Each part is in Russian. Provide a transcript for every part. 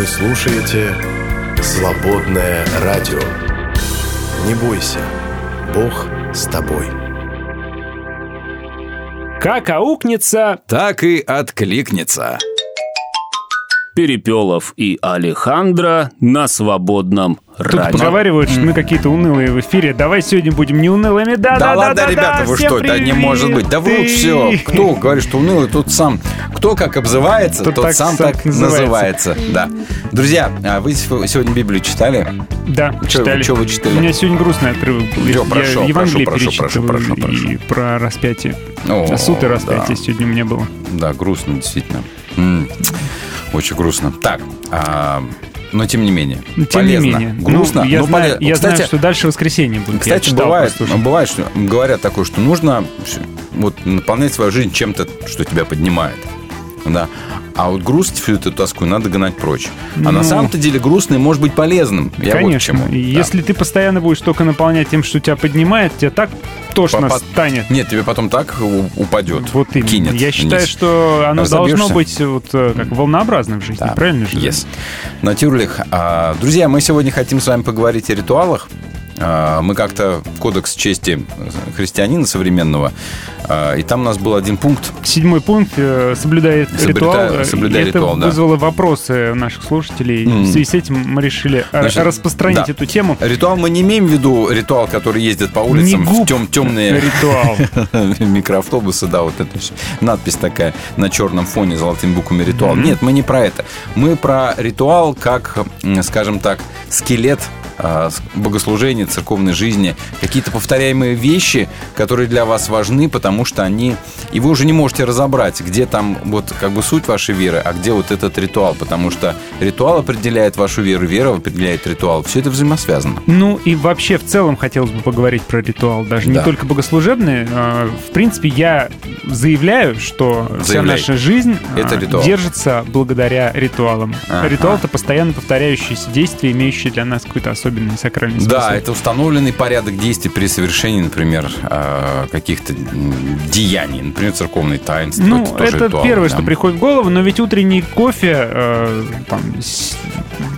Вы слушаете «Свободное радио». Не бойся, Бог с тобой. Как аукнется, Так и откликнется. Перепелов и Алехандро на свободном Тут радио. поговаривают, что мы какие-то унылые в эфире. Давай сегодня будем не унылыми. Да, да, Да да, ладно, да, ребята, да, вы что, да не привет. может быть. Да вы Ты- все. Кто говорит, что унылый, тот сам. Кто как обзывается, Тот тот, сам так называется. называется. Да. Друзья, а вы сегодня Библию читали? Да, Чё вы- читали. чё вы читали? У меня сегодня грустный отрывок был. Я прошу, Евангелие прошу, прошу, прошу, прошу, и про распятие. О, Суд и распятие да. сегодня у меня было. Да, грустно, действительно. М, Очень грустно. Так, а, но тем не менее. Тем полезно. не менее. Грустно, Ну, я но знаю, поле- я Кстати, знаю, что дальше воскресенье будет. Я Кстати, бывает, бывает, что говорят такое, что нужно вот наполнять свою жизнь чем-то, что тебя поднимает. Да. А вот грусть, всю эту тоску надо гнать прочь. А на Ну. самом-то деле грустный может быть полезным. Я вот Конечно. чему. И Да. Если ты постоянно будешь только наполнять тем, что тебя поднимает, тебе так тошно По- станет. Нет, тебе потом так упадет. Вот именно. кинет Я считаю, вниз. что оно Разобьешься? должно быть вот э, как волнообразно в жизни, Да. правильно же? Yes. Натюрлих. А, Друзья, мы сегодня хотим с вами поговорить о ритуалах. А, Мы как-то кодекс чести христианина современного, а, и там у нас был один пункт. Седьмой пункт э, соблюдает Соблюда- ритуал. э, соблюдай и это ритуал, да. вызвало вопросы наших слушателей. М. В связи с этим мы решили э, Значит, распространить да. эту тему. Ритуал мы не имеем в виду ритуал, который ездит по улицам в тем, темные Ритуал. микроавтобусы, да, вот это всё. надпись такая на черном фоне золотыми буквами ритуал. Мгм. Нет, мы не про это. Мы про ритуал как, скажем так, скелет богослужения, церковной жизни, какие-то повторяемые вещи, которые для вас важны, потому что они... И вы уже не можете разобрать, где там вот как бы суть вашей веры, а где вот этот ритуал, потому что ритуал определяет вашу веру, вера определяет ритуал. Все это взаимосвязано. Ну и вообще в целом хотелось бы поговорить про ритуал, даже не Да. только богослужебный. А, В принципе, я заявляю, что вся Заявляй. наша жизнь Это а, ритуал. держится благодаря ритуалам. Ага. Ритуал это постоянно повторяющиеся действия, имеющие для нас какой-то особенный сакральный смысл. Да, это установленный порядок действий при совершении, например, э, каких-то деяний, например, церковной таинства. Ну, тоже это ритуал, первое, да. что приходит в голову, но ведь утренний кофе, э, там,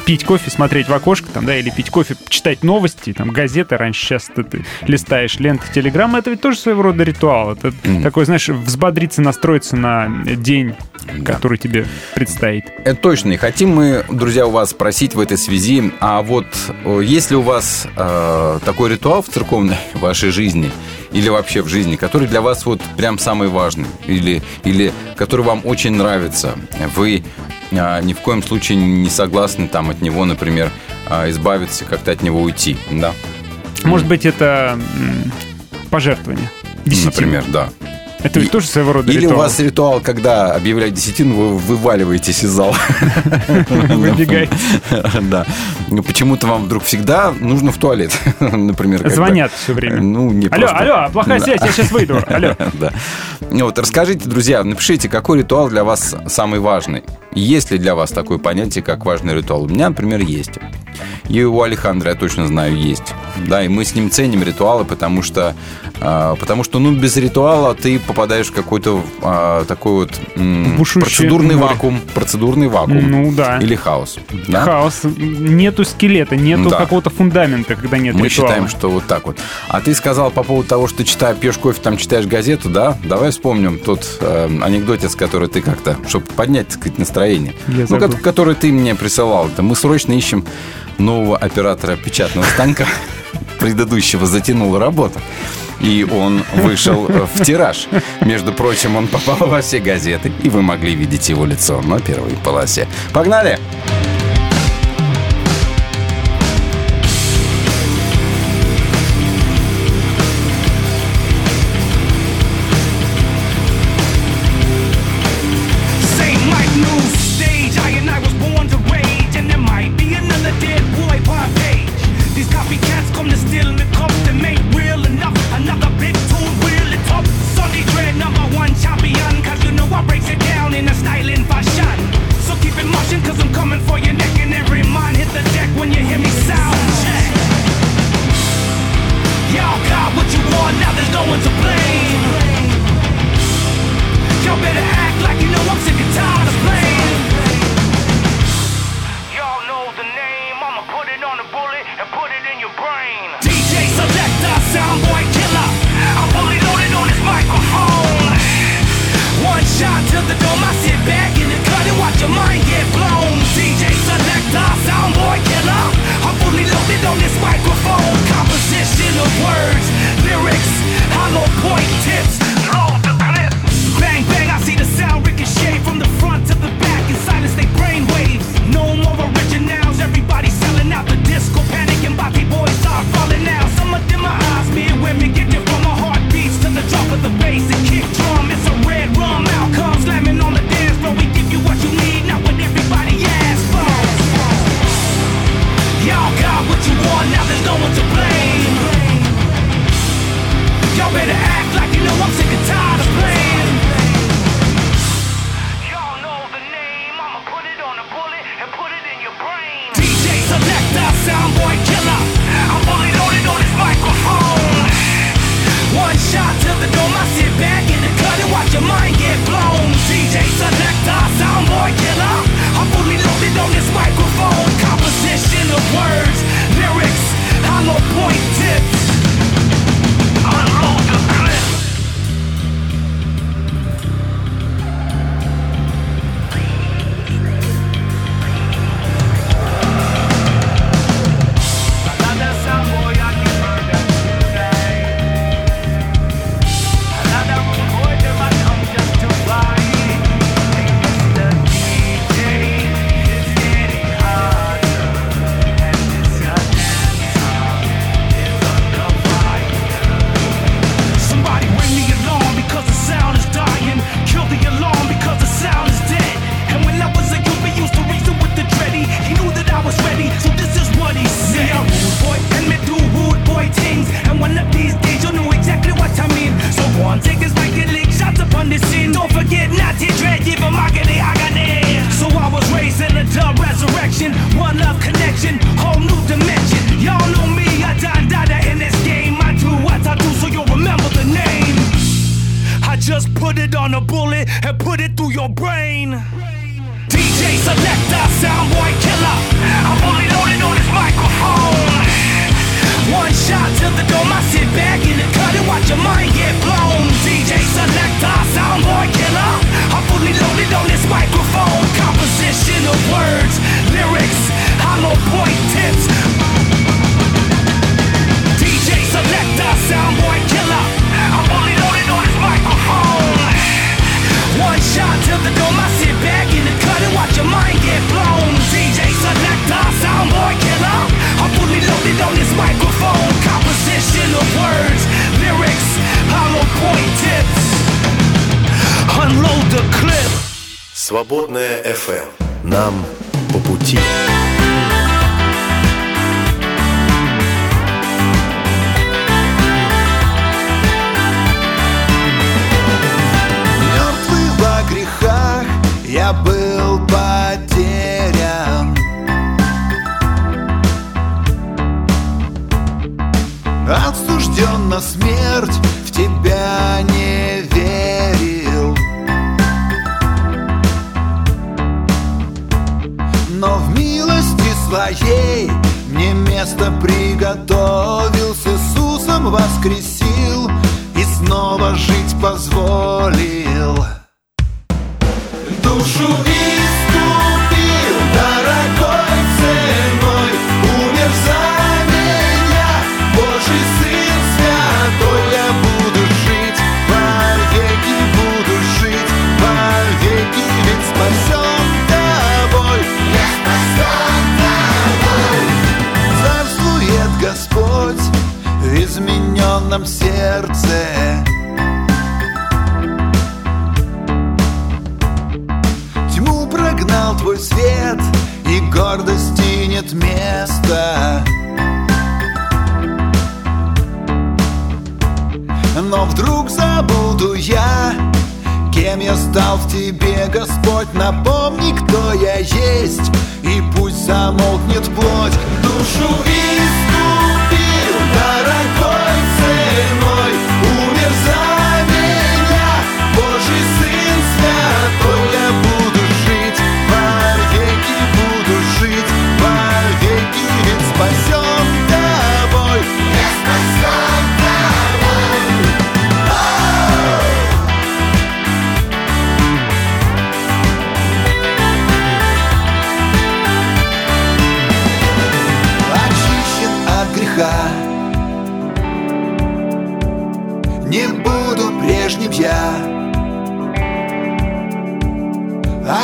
пить кофе, смотреть в окошко, там, да, или пить кофе, читать новости, там, газеты, раньше сейчас ты, ты листаешь ленты, телеграммы, это ведь тоже своего рода ритуал. Это Мгм. такой, знаешь, взбодриться, настроиться на день, Да. который тебе предстоит. Это точно. И хотим мы, друзья, у вас спросить в этой связи, а вот э, есть ли у вас э, такой ритуал в церковной вашей жизни или вообще в жизни, который для вас вот прям самый важный, или, или который вам очень нравится, вы э, ни в коем случае не согласны там от него, например, э, избавиться, как-то от него уйти, да? Может быть, это пожертвование. Десятина. Например, да. Это ведь тоже своего рода Или ритуал. у вас ритуал, когда объявляют десятину, вы вываливаетесь из зала. Выбегаете. Да. Ну, Почему-то вам вдруг всегда нужно в туалет, например. Звонят все время. Ну, не Алло, алло, плохая связь, я сейчас выйду. Алло. Да. Ну Вот, расскажите, друзья, напишите, какой ритуал для вас самый важный. Есть ли для вас такое понятие, как важный ритуал? У меня, например, есть. И у Александра, я точно знаю, есть. Да, и мы с ним ценим ритуалы, потому что, а, потому что ну, без ритуала ты попадаешь в какой-то а, такой вот м, процедурный море. вакуум. Процедурный вакуум. Ну да. Или хаос. Да? Хаос. Нету скелета, нету Да. какого-то фундамента, когда нет Мы ритуала. считаем, что вот так вот. А ты сказал по поводу того, что читаешь, пьешь кофе, там читаешь газету, да? Давай вспомним тот э, анекдотец, который ты как-то, чтобы поднять, так сказать, настроение. Я ну, который ты мне присылал. Это мы срочно ищем нового оператора печатного станка. Предыдущего затянул работу. И он вышел в тираж. Между прочим, он попал во все газеты, и вы могли видеть его лицо на первой полосе. Погнали! Same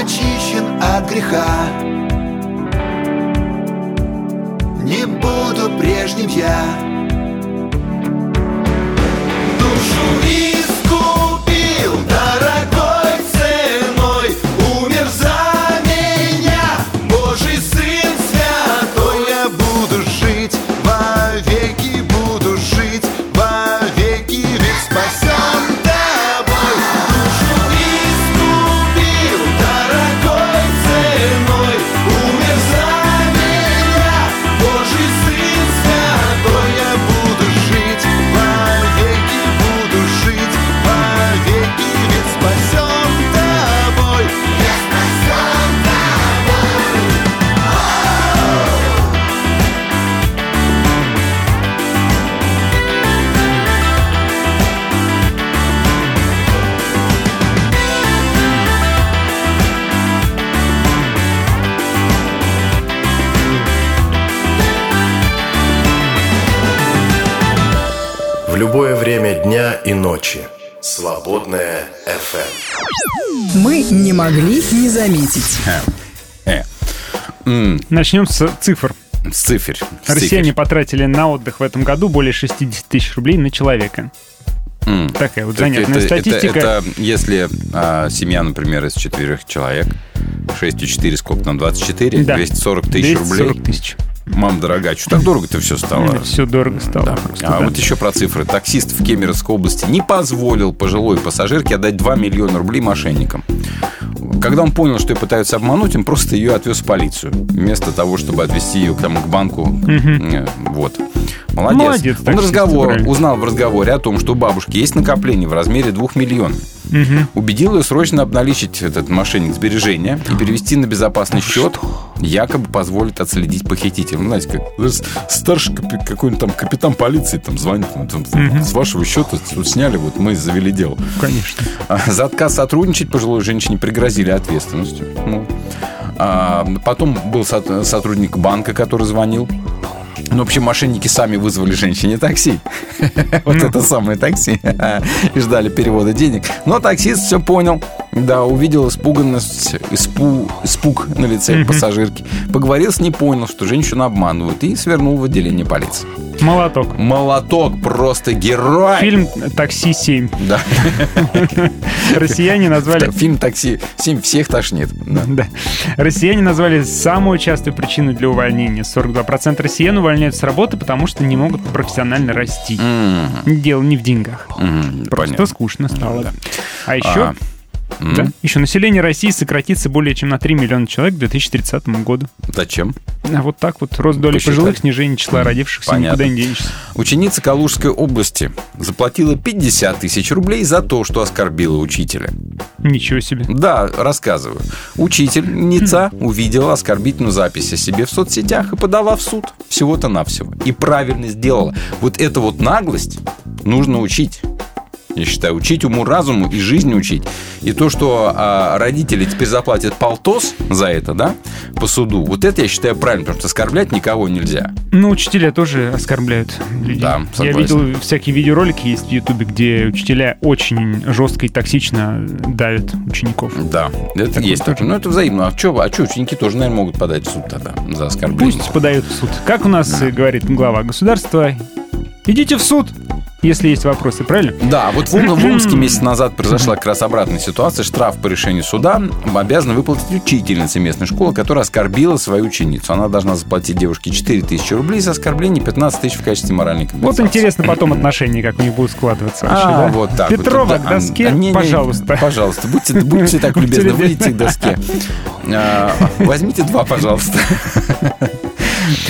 Очищен от греха. Не буду прежним я могли не заметить. Э. М, Начнем с цифр. С цифр. с Россияне цифр. потратили на отдых в этом году более 60 тысяч рублей на человека. Такая вот занятная это- статистика. Это, если а, семья, например, из четырех человек, 6 и 4, сколько там, 24, Да. 240 тысяч 240 рублей. тысяч. Мам, дорогая, что так дорого-то все стало? Все дорого стало. Да. просто, А да. вот еще про цифры. Таксист в Кемеровской области не позволил пожилой пассажирке отдать 2 миллиона рублей мошенникам. Когда он понял, что ее пытаются обмануть, он просто ее отвез в полицию. Вместо того, чтобы отвезти ее к, тому, к банку. Э, Вот. Молодец. Молодец, он разговор, узнал в разговоре о том, что у бабушки есть накопление в размере 2 миллионов. Убедил ее срочно обналичить этот мошенник сбережения и перевести на безопасный счет, якобы позволит отследить похитителя. Ну, знаете, как старший какой-нибудь там капитан полиции там звонит, ну, там, с вашего счета сняли, вот мы завели дело. Конечно. А, За отказ сотрудничать пожилой женщине пригрозили ответственностью. Ну, а, потом был сот- сотрудник банка, который звонил. Ну, в общем, мошенники сами вызвали женщине такси. Вот это самое такси. И ждали перевода денег. Но таксист все понял. Да, увидел испуганность, испу- испуг на лице пассажирки. Поговорил с ней, понял, что женщину обманывают. И свернул в отделение полиции. Молоток. Молоток просто герой. Фильм «Такси 7». Да. Россияне назвали... Фильм «Такси 7» всех тошнит. Да. Россияне назвали самую частую причину для увольнения. 42% россиян увольняются с работы, потому что не могут профессионально расти. М, Дело не в деньгах. м, Просто понятно. скучно стало. Да. А еще, А, м, да, еще население России сократится более чем на 3 миллиона человек к 2030 году. Зачем? А вот так вот рост доли Посчитали. пожилых, снижение числа родившихся, Понятно. никуда не денешься. Ученица Калужской области заплатила 50 тысяч рублей за то, что оскорбила учителя. Ничего себе. Да, рассказываю. Учительница увидела оскорбительную запись о себе в соцсетях и подала в суд. Всего-то навсего. И правильно сделала. Вот эту вот наглость нужно учить. Я считаю, учить уму-разуму и жизни учить. И то, что а, родители теперь заплатят полтос за это, да, по суду, вот это я считаю правильно, потому что оскорблять никого нельзя. Ну, учителя тоже оскорбляют людей. Да, Я согласен. видел всякие видеоролики есть в Ютубе, где учителя очень жестко и токсично давят учеников. Да, это Такое есть тоже. такое. Ну, это взаимно. А что, а чё, ученики тоже, наверное, могут подать в суд тогда за оскорбление? Пусть подают в суд. Как у нас э, говорит глава государства, идите в суд, если есть вопросы, правильно? Да, вот в, в Омске месяц назад произошла как раз обратная ситуация. Штраф по решению суда обязана выплатить учительница местной школы, которая оскорбила свою ученицу. Она должна заплатить девушке 4 тысячи рублей за оскорбление, 15 тысяч в качестве моральной Вот компенсации. интересно потом отношения, как у них будут складываться вообще, А, да? вот так. Петрова вот. к доске, а, не, не, пожалуйста. Пожалуйста, будьте, будьте так любезны, выйдите к доске. А, Возьмите два, пожалуйста.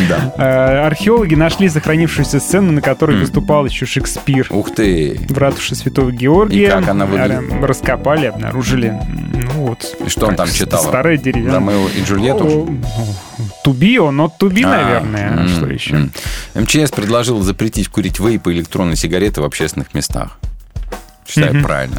Да. Э, Археологи нашли сохранившуюся сцену, на которой выступал еще Шекспир. Ух ты. В ратуше Святого Георгия. И как она выглядит? Э, Раскопали, обнаружили. Ну вот. И что он там читал? Старая деревянная. Ромео и Джульетту? Тубио, но туби, наверное. А что еще? МЧС предложил запретить курить вейпы и электронные сигареты в общественных местах. Считаю правильно.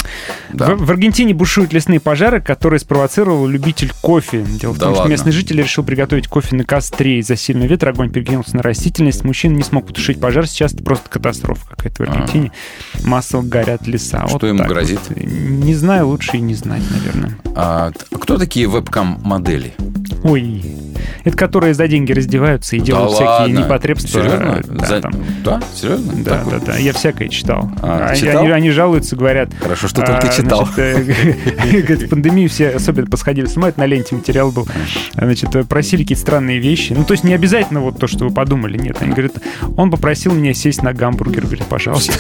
Да. В, в Аргентине бушуют лесные пожары, которые спровоцировал любитель кофе. Дело в Да том, что ладно? местный житель решил приготовить кофе на костре. Из-за сильного ветра огонь перекинулся на растительность. Мужчина не смог потушить пожар. Сейчас это просто катастрофа какая-то в Аргентине. Массово горят леса. Что Вот так грозит? вот. Не знаю, лучше и не знать, наверное. А, т- кто такие вебкам-модели? Ой, это которые за деньги раздеваются и делают Да всякие ладно? непотребства. Серьезно? Да, За- там. Да? Серьезно? Да, Так да, вот? да. Я всякое читал. А, они, читал? они- они жалуются, говорят. Хорошо, что а, только читал. значит, э, пандемию все особенно посходили с ума, это на ленте материал был. Значит, э, просили какие-то странные вещи. Ну, то есть не обязательно вот то, что вы подумали. Нет, они говорят, он попросил меня сесть на гамбургер. Говорит, пожалуйста.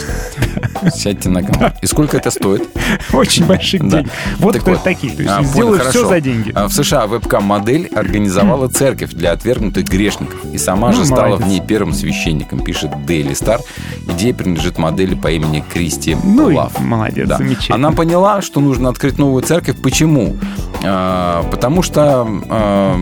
Сядьте на камеру. И сколько это стоит? Очень больших Да. денег. Вот Так вот. такие. То есть А, сделают все за деньги. А, В США вебкам-модель организовала церковь для отвергнутых грешников. И сама Ну, же стала молодец. в ней первым священником, пишет Daily Star. Идея принадлежит модели по имени Кристи Ну и Лав. Молодец, Да. замечательно. Она поняла, что нужно открыть новую церковь. Почему? А, потому что а,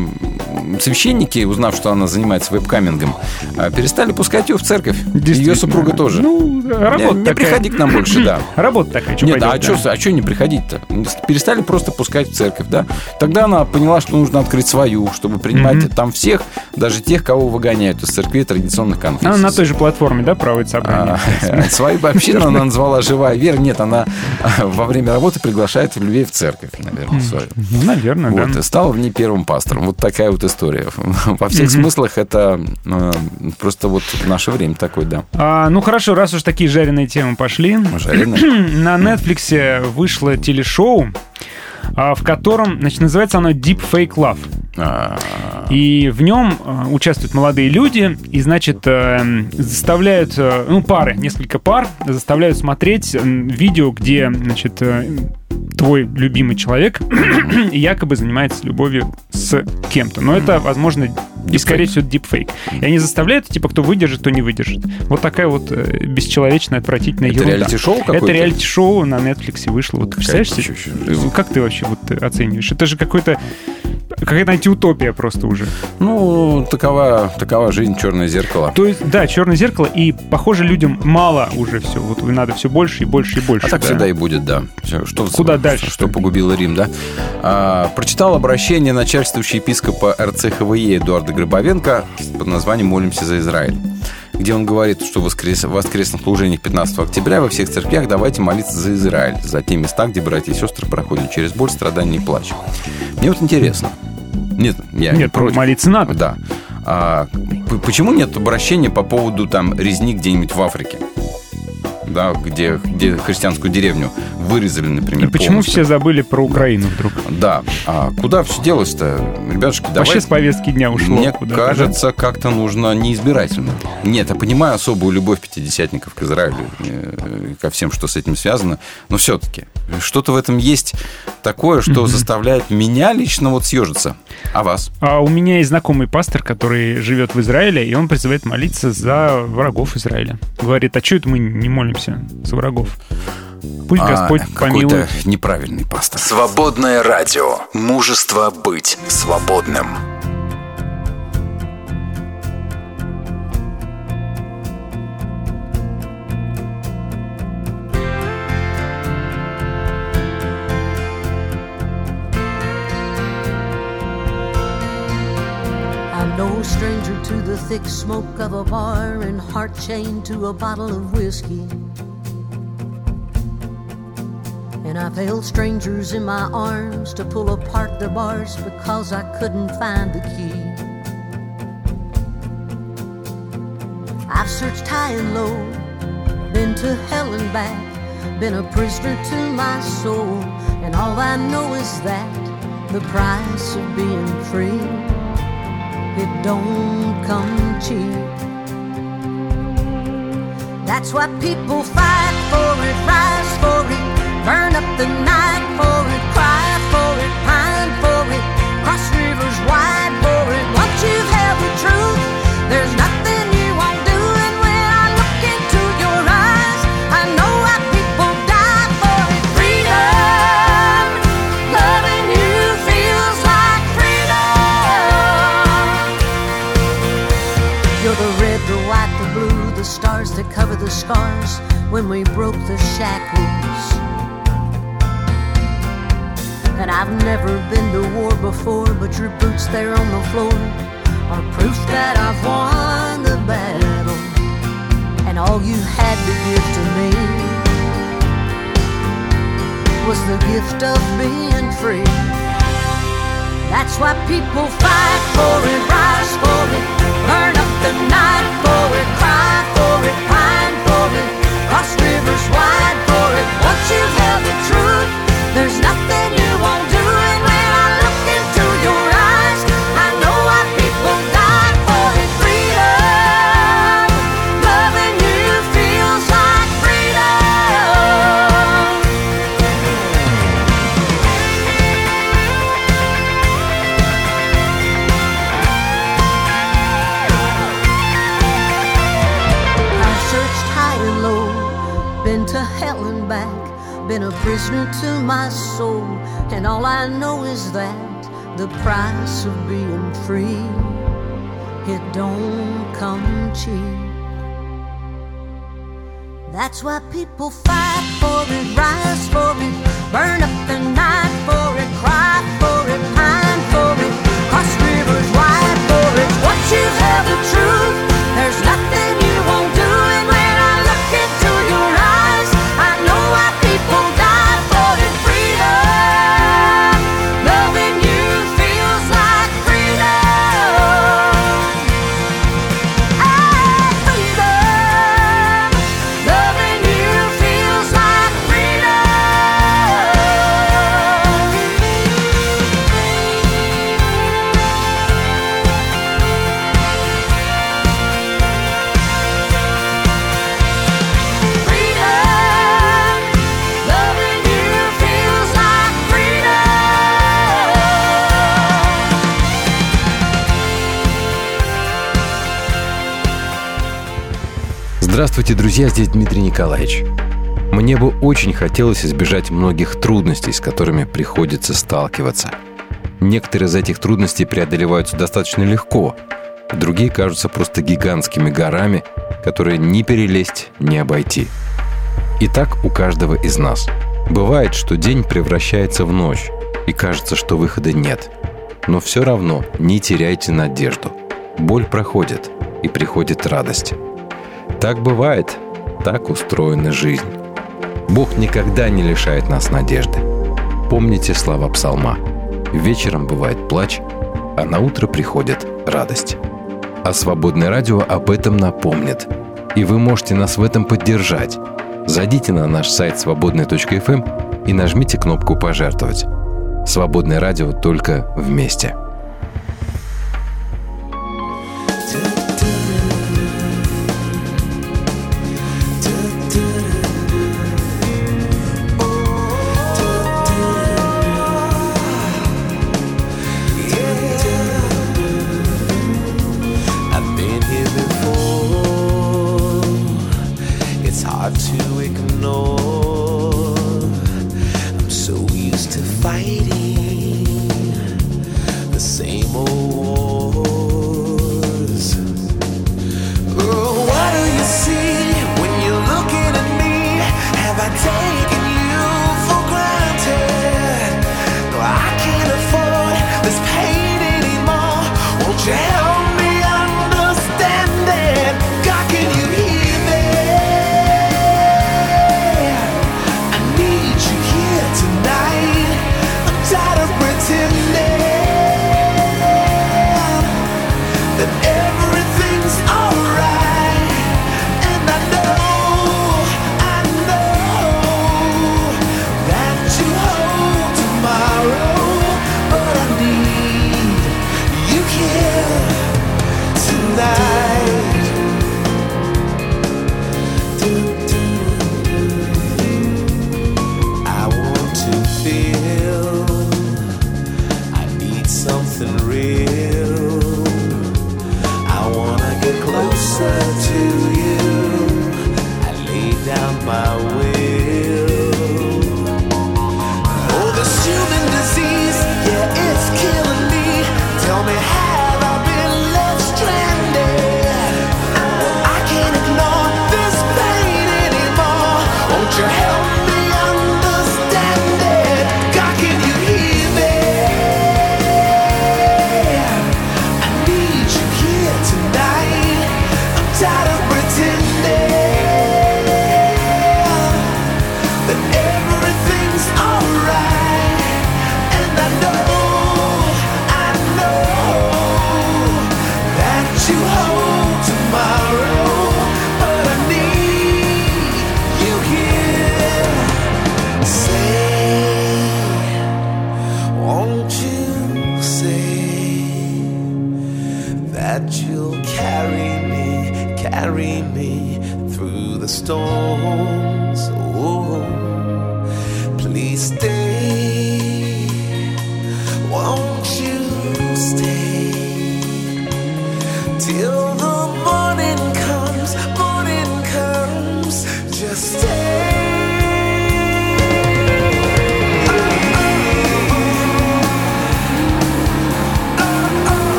священники, узнав, что она занимается вебкамингом, а, перестали пускать ее в церковь. Ее супруга тоже. Ну, работа Не, не такая. приходи к нам больше, да. Работа такая, что Нет, а пойдёшь, что, да. а чё не приходить-то? Перестали просто пускать в церковь, да? Тогда она поняла, что нужно открыть свою, чтобы принимать там всех, даже тех, кого выгоняют из церкви традиционных конфессий. Она на той же платформе, да, проводит собрание? А, Свою общину она назвала «Живая вера». Нет, она во время работы приглашает людей в церковь, наверное, свою. Ну, наверное, Вот, да. стала в ней первым пастором. Вот такая вот история. Во всех смыслах это э, просто вот наше время такое, да. А, ну хорошо, раз уж такие жареные темы пошли. Жареные. На Netflix вышло телешоу, в котором, значит, называется оно Deep Fake Love. А, И в нем э, участвуют молодые люди, и, значит, э, заставляют, э, ну, пары, несколько пар, заставляют смотреть видео, где, значит, э, твой любимый человек якобы занимается любовью с кем-то. Но это, возможно, и, скорее всего, дипфейк. И они заставляют, типа, кто выдержит, кто не выдержит. Вот такая вот э, бесчеловечная, отвратительная Это ерунда. реалити-шоу какое-то? Это реалити-шоу на Netflix вышло. Вот представляешь себе? Как ты вообще вот э, оцениваешь? Это же какой-то какая-то антиутопия просто уже. Ну, такова, такова жизнь черное зеркало. То есть, да, черное зеркало, и, похоже, людям мало уже все. Вот надо все больше и больше и больше. А так да. всегда и будет, да. Что, Куда дальше, Что, что погубило Рим, да? А, прочитал обращение начальствующего епископа РЦХВЕ Эдуарда Грабовенко под названием «Молимся за Израиль» где он говорит, что в воскрес... воскресных служениях 15 октября во всех церквях давайте молиться за Израиль, за те места, где братья и сестры проходят через боль, страдания и плач. Мне вот интересно. Нет, я не Нет, против. молиться надо. Да. А, почему нет обращения по поводу там резни где-нибудь в Африке? Да, где, где христианскую деревню вырезали, например, И почему полностью. все забыли про Украину вдруг? Да. А куда все делось-то? Ребятушки, давай... Вообще с повестки дня ушло. Мне куда-то, да? кажется, как-то нужно неизбирательно. Нет, я понимаю особую любовь пятидесятников к Израилю, э, ко всем, что с этим связано, но все-таки что-то в этом есть такое, что заставляет меня лично вот съежиться. А вас? А у меня есть знакомый пастор, который живет в Израиле, и он призывает молиться за врагов Израиля. Говорит, а что это мы не молимся за врагов? Пусть А, Господь какой-то помилует. неправильный пастор. Свободное радио. Мужество быть свободным. Thick smoke of a bar and heart chained to a bottle of whiskey. And I've held strangers in my arms to pull apart their bars because I couldn't find the key. I've searched high and low, been to hell and back, been a prisoner to my soul, and all I know is that the price of being free it don't come cheap. That's why people fight for it, rise for it, burn up the night for it, cry when we broke the shackles. And I've never been to war before, but your boots there on the floor are proof that I've won the battle. And all you had to give to me was the gift of being free. That's why people fight for it, rise for it, burn That's why people fight. Здравствуйте, друзья, здесь Дмитрий Николаевич. Мне бы очень хотелось избежать многих трудностей, с которыми приходится сталкиваться. Некоторые из этих трудностей преодолеваются достаточно легко, другие кажутся просто гигантскими горами, которые ни перелезть, ни обойти. И так у каждого из нас. Бывает, что день превращается в ночь, и кажется, что выхода нет. Но все равно не теряйте надежду. Боль проходит, и приходит радость. Так бывает, так устроена жизнь. Бог никогда не лишает нас надежды. Помните слова псалма. Вечером бывает плач, а на утро приходит радость. А свободное радио об этом напомнит. И вы можете нас в этом поддержать. Зайдите на наш сайт свободный.фм эм и нажмите кнопку «Пожертвовать». Свободное радио только вместе –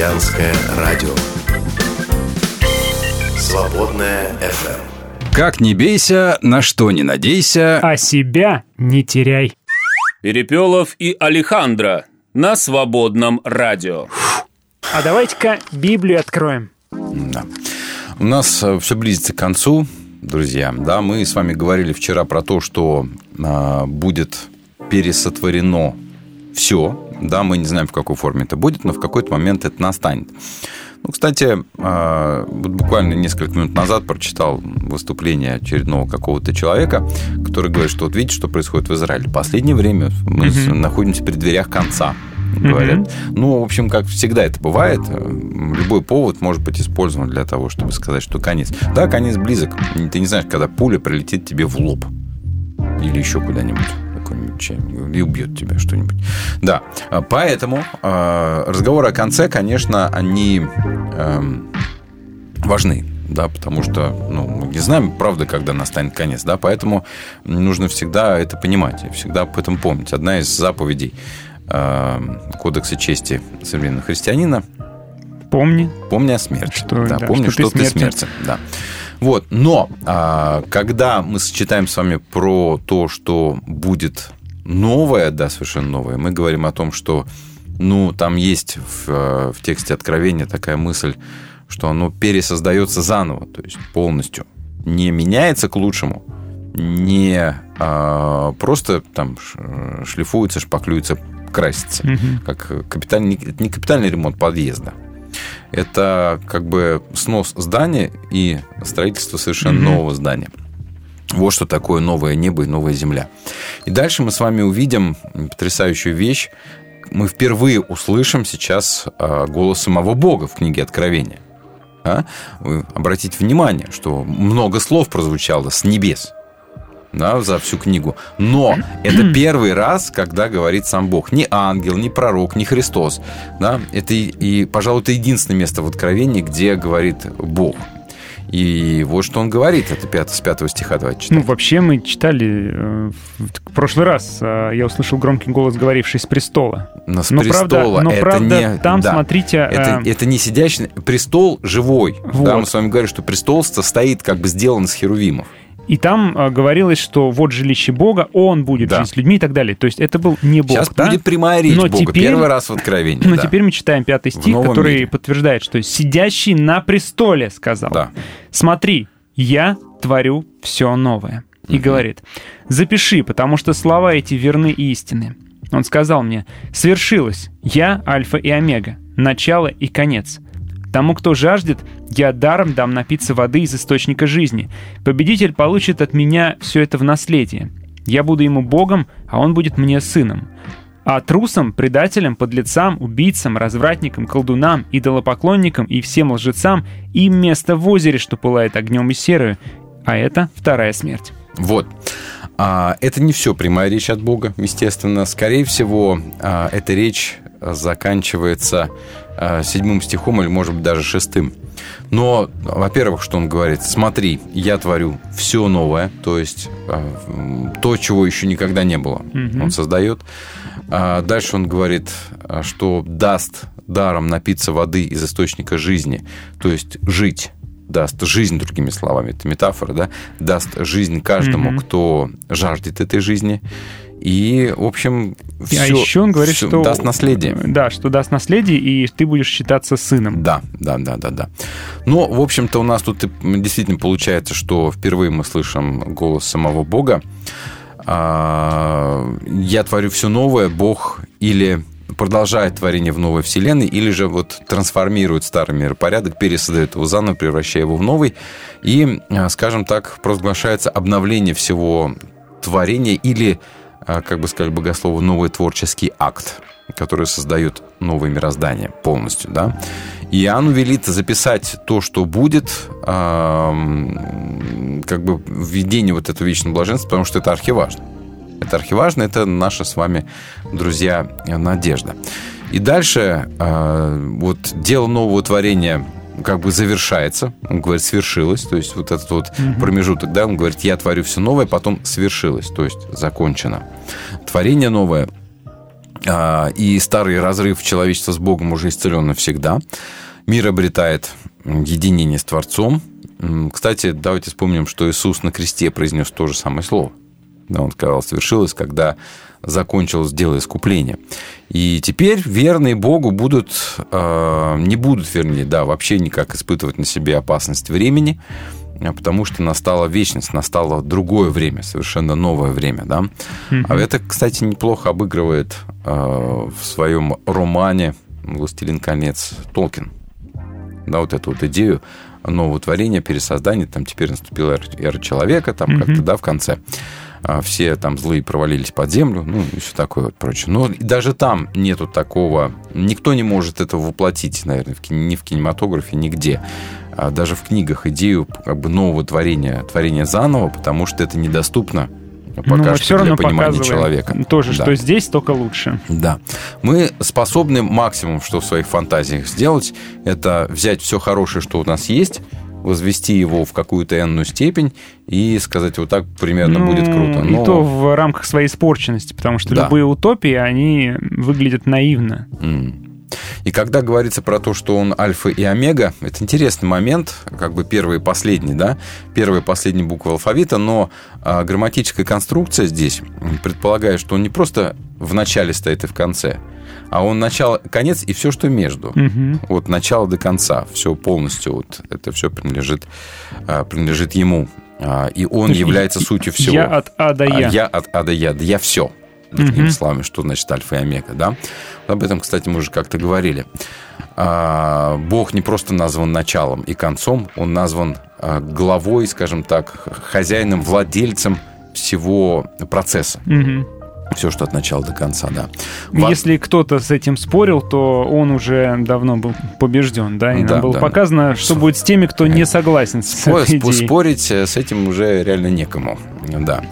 христианское радио. Свободная FM. Как не бейся, на что не надейся. А себя не теряй. Перепелов и Алехандро на свободном радио. А давайте-ка Библию откроем. Да. У нас все близится к концу, друзья. Да, мы с вами говорили вчера про то, что а, будет пересотворено все. Да, мы не знаем, в какой форме это будет, но в какой-то момент это настанет. Ну, кстати, а, вот буквально несколько минут назад прочитал выступление очередного какого-то человека, который говорит, что вот видите, что происходит в Израиле. В последнее время мы Мгм. находимся при дверях конца говорят. Ну, в общем, как всегда это бывает, любой повод может быть использован для того, чтобы сказать, что конец. Да, конец близок. Ты не знаешь, когда пуля прилетит тебе в лоб. Или еще куда-нибудь. Какой-нибудь чем- И убьет тебя что-нибудь. Да. А, Поэтому э, разговоры о конце, конечно, они эм, важны. Да, потому что ну, мы не знаем, правда, когда настанет конец, да, поэтому нужно всегда это понимать и всегда об этом помнить. Одна из заповедей э, Кодекса чести современного христианина Помни. Помни о смерти. Что, да, да, помни, что что, ты ты смертен. смертен. Да. Вот, но а, когда мы сочетаем с вами про то, что будет новое, да, совершенно новое, мы говорим о том, что, ну, там есть в, э, в тексте Откровения такая мысль, что оно пересоздается заново, то есть полностью не меняется к лучшему, не а, просто там шлифуется, шпаклюется, красится, Мгм. как капитальный, не капитальный ремонт подъезда. Это как бы снос здания и строительство совершенно Мгм. нового здания. Вот что такое новое небо и новая земля. И дальше мы с вами увидим потрясающую вещь. Мы впервые услышим сейчас а, голос самого Бога в книге Откровения. А? Вы обратите внимание, что много слов прозвучало с небес да, за всю книгу. Но это первый раз, когда говорит сам Бог. Не ангел, не пророк, не Христос. Да? Это и, и, пожалуй, это единственное место в Откровении, где говорит Бог. И вот что он говорит, это 5, с 5 стиха давайте читать. Ну, вообще мы читали э, в прошлый раз, э, я услышал громкий голос, говоривший с престола. Но с но правда- престола но это правда, не... там, да. смотрите, Это, э, это не сидящий... Престол живой. Вот. Да, мы с вами говорим, что престол состоит, как бы сделан из херувимов. И там э, говорилось, что вот жилище Бога, Он будет Да. жить с людьми и так далее. То есть это был не Бог, Сейчас да? будет прямая речь Но Бога. теперь- Первый раз в Откровении. Но да. теперь мы читаем пятый стих, который мире. подтверждает, что «сидящий на престоле» сказал. Да. «Смотри, я творю все новое». И говорит, «Запиши, потому что слова эти верны и истины». Он сказал мне, «Свершилось, я Альфа и Омега, начало и конец». Тому, кто жаждет, я даром дам напиться воды из источника жизни. Победитель получит от меня все это в наследие. Я буду ему Богом, а он будет мне сыном. А трусам, предателям, подлецам, убийцам, развратникам, колдунам, идолопоклонникам и всем лжецам им место в озере, что пылает огнем и серою. А это вторая смерть. Вот. А, это не все прямая речь от Бога, естественно. Скорее всего, а, эта речь заканчивается седьмым стихом или, может быть, даже шестым. Но, во-первых, что он говорит? Смотри, я творю все новое, то есть м, то, чего еще никогда не было. Мгм. Он создает. А, Дальше он говорит, а, что даст даром напиться воды из источника жизни, то есть жить даст жизнь, другими словами, это метафора, да, даст жизнь каждому, Мгм. кто жаждет этой жизни. И, в общем, все, а еще он говорит, что... даст наследие. Да, что даст наследие, и ты будешь считаться сыном. Да, да, да, да, да. Но, в общем-то, у нас тут действительно получается, что впервые мы слышим голос самого Бога. А, Я творю все новое, Бог или продолжает творение в новой вселенной, или же вот трансформирует старый миропорядок, пересоздает его заново, превращая его в новый, и, а, скажем так, провозглашается обновление всего творения или, как бы сказали богословы, новый творческий акт, который создает новое мироздание полностью, да. И велит записать то, что будет, ам, как бы введение вот этого вечного блаженства, потому что это архиважно. Это архиважно, это наша с вами, друзья, надежда. И дальше а, вот дело нового творения как бы завершается, он говорит, свершилось, то есть вот этот вот промежуток, да, он говорит, я творю все новое, потом свершилось, то есть закончено. Творение новое А, И старый разрыв человечества с Богом уже исцелен навсегда. Мир обретает единение с Творцом. Кстати, давайте вспомним, что Иисус на кресте произнес то же самое слово. Да, он сказал, свершилось, когда закончилось дело искупления. И теперь верные Богу будут, э, не будут, вернее, да, вообще никак испытывать на себе опасность времени, а потому что настала вечность, настало другое время, совершенно новое время, да. А это, кстати, неплохо обыгрывает э, в своем романе «Властелин колец» Толкин. Да, вот эту вот идею нового творения, пересоздания, там теперь наступила эра, эра человека, там как-то, да, в конце. А, Все там злые провалились под землю, ну, и все такое вот прочее. Но даже там нету такого... Никто не может этого воплотить, наверное, в ни в кинематографе, нигде. А Даже в книгах идею как бы нового творения, творения заново, потому что это недоступно пока Ну, мы что все равно для понимания человека. тоже, Да. что здесь только лучше. Да. Мы способны максимум, что в своих фантазиях сделать, это взять все хорошее, что у нас есть, возвести его в какую-то энную степень и сказать, вот так примерно Ну, будет круто. И Но- то в рамках своей испорченности, потому что Да. любые утопии, они выглядят наивно. М. И когда говорится про то, что он альфа и омега, это интересный момент, как бы первый и последний, да, первая и последняя буква алфавита, но а, грамматическая конструкция здесь предполагает, что он не просто в начале стоит и в конце, а он начало, конец и все, что между. Мгм. Вот начало до конца, все полностью, вот это все принадлежит, а, принадлежит ему. А, И он является я- сутью всего. я от А до Я. А Я от А до Я. Да я все. Другими словами, что значит альфа и омега, да? Об этом, кстати, мы уже как-то говорили. Бог не просто назван началом и концом, он назван главой, скажем так, хозяином, владельцем всего процесса. Мгм. Все, что от начала до конца, да. Во- Если кто-то с этим спорил, то он уже давно был побежден, да? И Да, нам было да. показано, что будет с теми, кто не согласен с Спо- этой идеей. Спорить э, с этим уже реально некому. Да.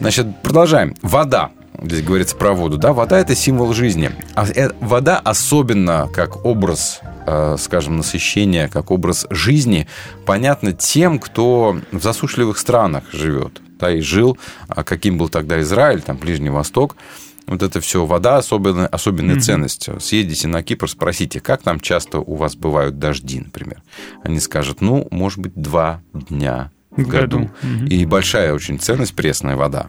Значит, продолжаем. Вода. Здесь говорится про воду. Да, вода – это символ жизни. А э, вода особенно как образ, э, скажем, насыщения, как образ жизни, понятно тем, кто в засушливых странах живет. Да, и жил, а каким был тогда Израиль, там, Ближний Восток. Вот это все вода особенная, особенная ценность. Съездите на Кипр, спросите, как там часто у вас бывают дожди, например. Они скажут, ну, может быть, два дня в, году. году. Мгм. И большая очень ценность пресная вода.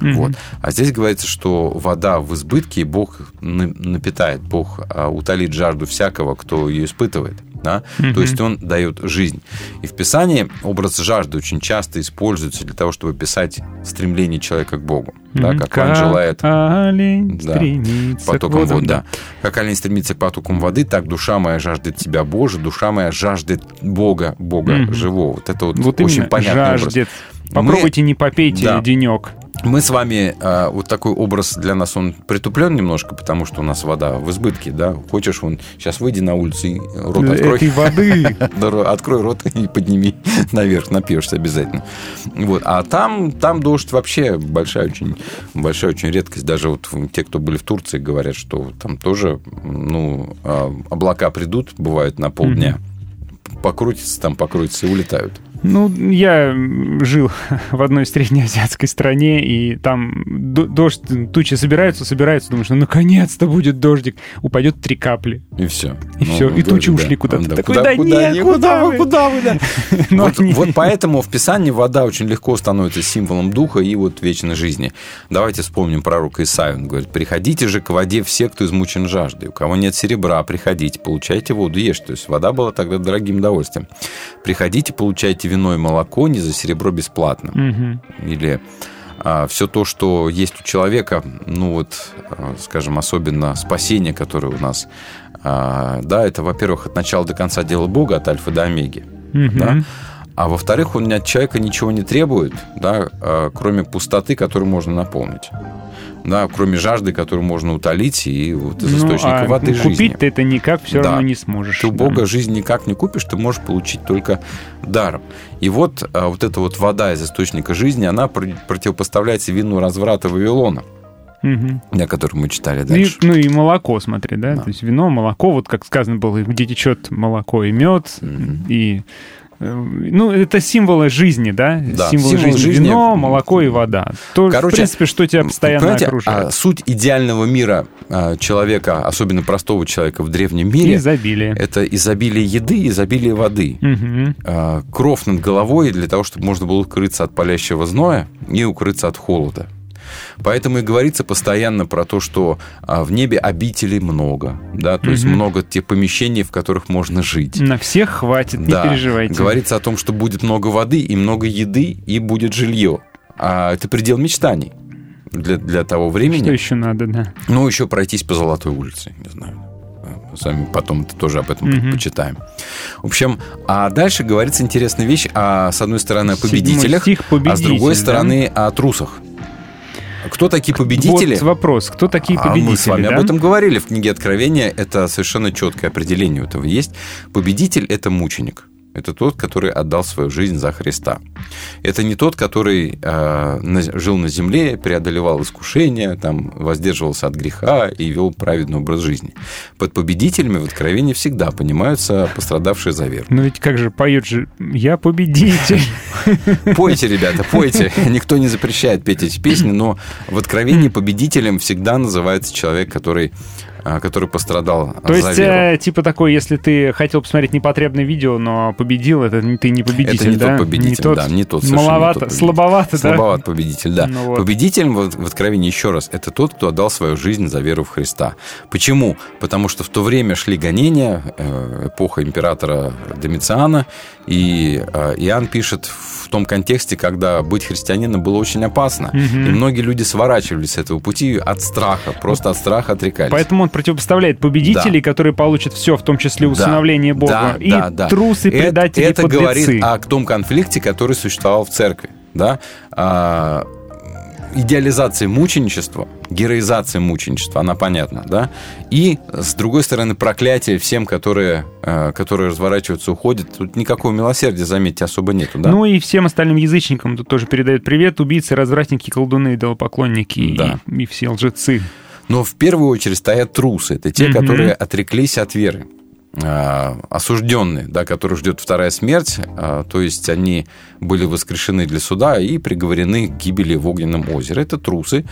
Вот. А здесь говорится, что вода в избытке, и Бог на- напитает, Бог а, утолит жажду всякого, кто ее испытывает. Да? То есть он дает жизнь. И в Писании образ жажды очень часто используется для того, чтобы писать стремление человека к Богу. Да? Мгм. Как он желает олень Да. стремится к потоком водам, воды. Да. Как олень стремится к потокам воды, так душа моя жаждет тебя, Боже, душа моя жаждет Бога, Бога Мгм. живого. Вот это вот, Вот очень понятный жаждет. образ. Попробуйте не попейте Да. денек. Мы с вами, а, вот такой образ для нас, он притуплен немножко, потому что у нас вода в избытке, да. Хочешь, вон, сейчас выйди на улицу и рот открой. Этой воды. Открой рот и подними наверх, напьешься обязательно. Вот. А там, там дождь вообще большая очень, большая очень редкость. Даже вот те, кто были в Турции, говорят, что там тоже ну, а, облака придут, бывает, на полдня. Покрутятся там, покрутятся и улетают. Ну, я жил в одной среднеазиатской стране, и там дождь, тучи собираются, собираются, думаешь, ну, наконец-то будет дождик. Упадет три капли. И все. И всё, и тучи ушли куда-то. Такой, куда, да куда, нет, не, куда вы, куда вы, да? Вот, они- вот поэтому в Писании вода очень легко становится символом духа и вот вечной жизни. Давайте вспомним пророка Исаию. Он говорит, приходите же к воде все, кто измучен жаждой. У кого нет серебра, приходите, получайте воду, ешьте. То есть вода была тогда дорогим удовольствием. Приходите, получайте вино и молоко, не за серебро бесплатно. Мгм. Или все то, что есть у человека, ну вот, а, скажем, особенно спасение, которое у нас, а, да, это, во-первых, от начала до конца дело Бога, от альфа до омеги, Мгм. да, а во-вторых, он от человека ничего не требует, да, а, кроме пустоты, которую можно наполнить. Да, кроме жажды, которую можно утолить, и вот из Ну, источника а воды жизни. Купить ты это никак все Да. равно не сможешь. Ты у да. Бога жизнь никак не купишь, ты можешь получить только даром. И вот, а, вот эта вот вода из источника жизни, она пр- противопоставляется вину разврата Вавилона, Мгм. о котором мы читали И- дальше. ну и молоко, смотри, да? Да. То есть вино, молоко, вот как сказано было, где течет молоко и мед, Мгм. и ну, это символы жизни, да? Да, символы, символы жизни. жизни. Вино, молоко и вода. То, в принципе, что тебя постоянно понимаете, окружает. а, суть идеального мира а, человека, особенно простого человека в древнем мире, Изобилие. это изобилие еды, изобилие воды. Мгм. А, Кров над головой для того, чтобы можно было укрыться от палящего зноя и укрыться от холода. Поэтому и говорится постоянно про то, что а, в небе обителей много, да, то есть много тех помещений, в которых можно жить. На всех хватит, не Да. переживайте. Говорится о том, что будет много воды и много еды, и будет жилье. А это предел мечтаний для, для того времени. Что еще надо, да? Ну, еще пройтись по Золотой улице, не знаю. С вами потом -то тоже об этом Мгм. почитаем. В общем, а дальше говорится интересная вещь, а, с одной стороны, о победителях, стих а с другой «Победитель», да? стороны, о трусах. Кто такие победители? Вот вопрос. Кто такие А победители? мы с вами да? об этом говорили в книге Откровения. Это совершенно четкое определение у этого есть. Победитель – это мученик. Это тот, который отдал свою жизнь за Христа. Это не тот, который э, жил на земле, преодолевал искушения, там, воздерживался от греха и вел праведный образ жизни. Под победителями в Откровении всегда понимаются пострадавшие за веру. Ну ведь как же поет же «Я победитель». Пойте, ребята, пойте. Никто не запрещает петь эти песни, но в Откровении победителем всегда называется человек, который, который пострадал То за есть, веру. э, типа такой, если ты хотел посмотреть непотребное видео, но победил, это не- ты не победитель, Это не да? тот победитель, тот, да, не тот. совершенно не Маловато, тот победитель. слабовато, да? Слабоват победитель, да. Ну вот. Победителем в, в Откровении, еще раз, это тот, кто отдал свою жизнь за веру в Христа. Почему? Потому что в то время шли гонения, э, эпоха императора Домициана, и э, Иоанн пишет в том контексте, когда быть христианином было очень опасно. Мгм. И многие люди сворачивались с этого пути от страха, просто от страха отрекались. Поэтому он противопоставляет победителей, которые получат все, в том числе усыновление Да, Бога, да, и да, да. трусы, Это- предатели, Это, подлецы. говорит о том конфликте, который существовал в церкви. Да? А, идеализация мученичества, героизация мученичества, она понятна, да? И, с другой стороны, проклятие всем, которые, э, которые разворачиваются, уходят. Тут никакого милосердия, заметьте, особо нету, да? Ну и всем остальным язычникам тут тоже передают привет. Убийцы, развратники, колдуны, идолопоклонники и- Да. и, все лжецы. Но в первую очередь стоят трусы. Это те, Мгм. которые отреклись от веры. А, осужденные, да, которых ждет вторая смерть, а, то есть они были воскрешены для суда и приговорены к гибели в огненном озере. Это трусы,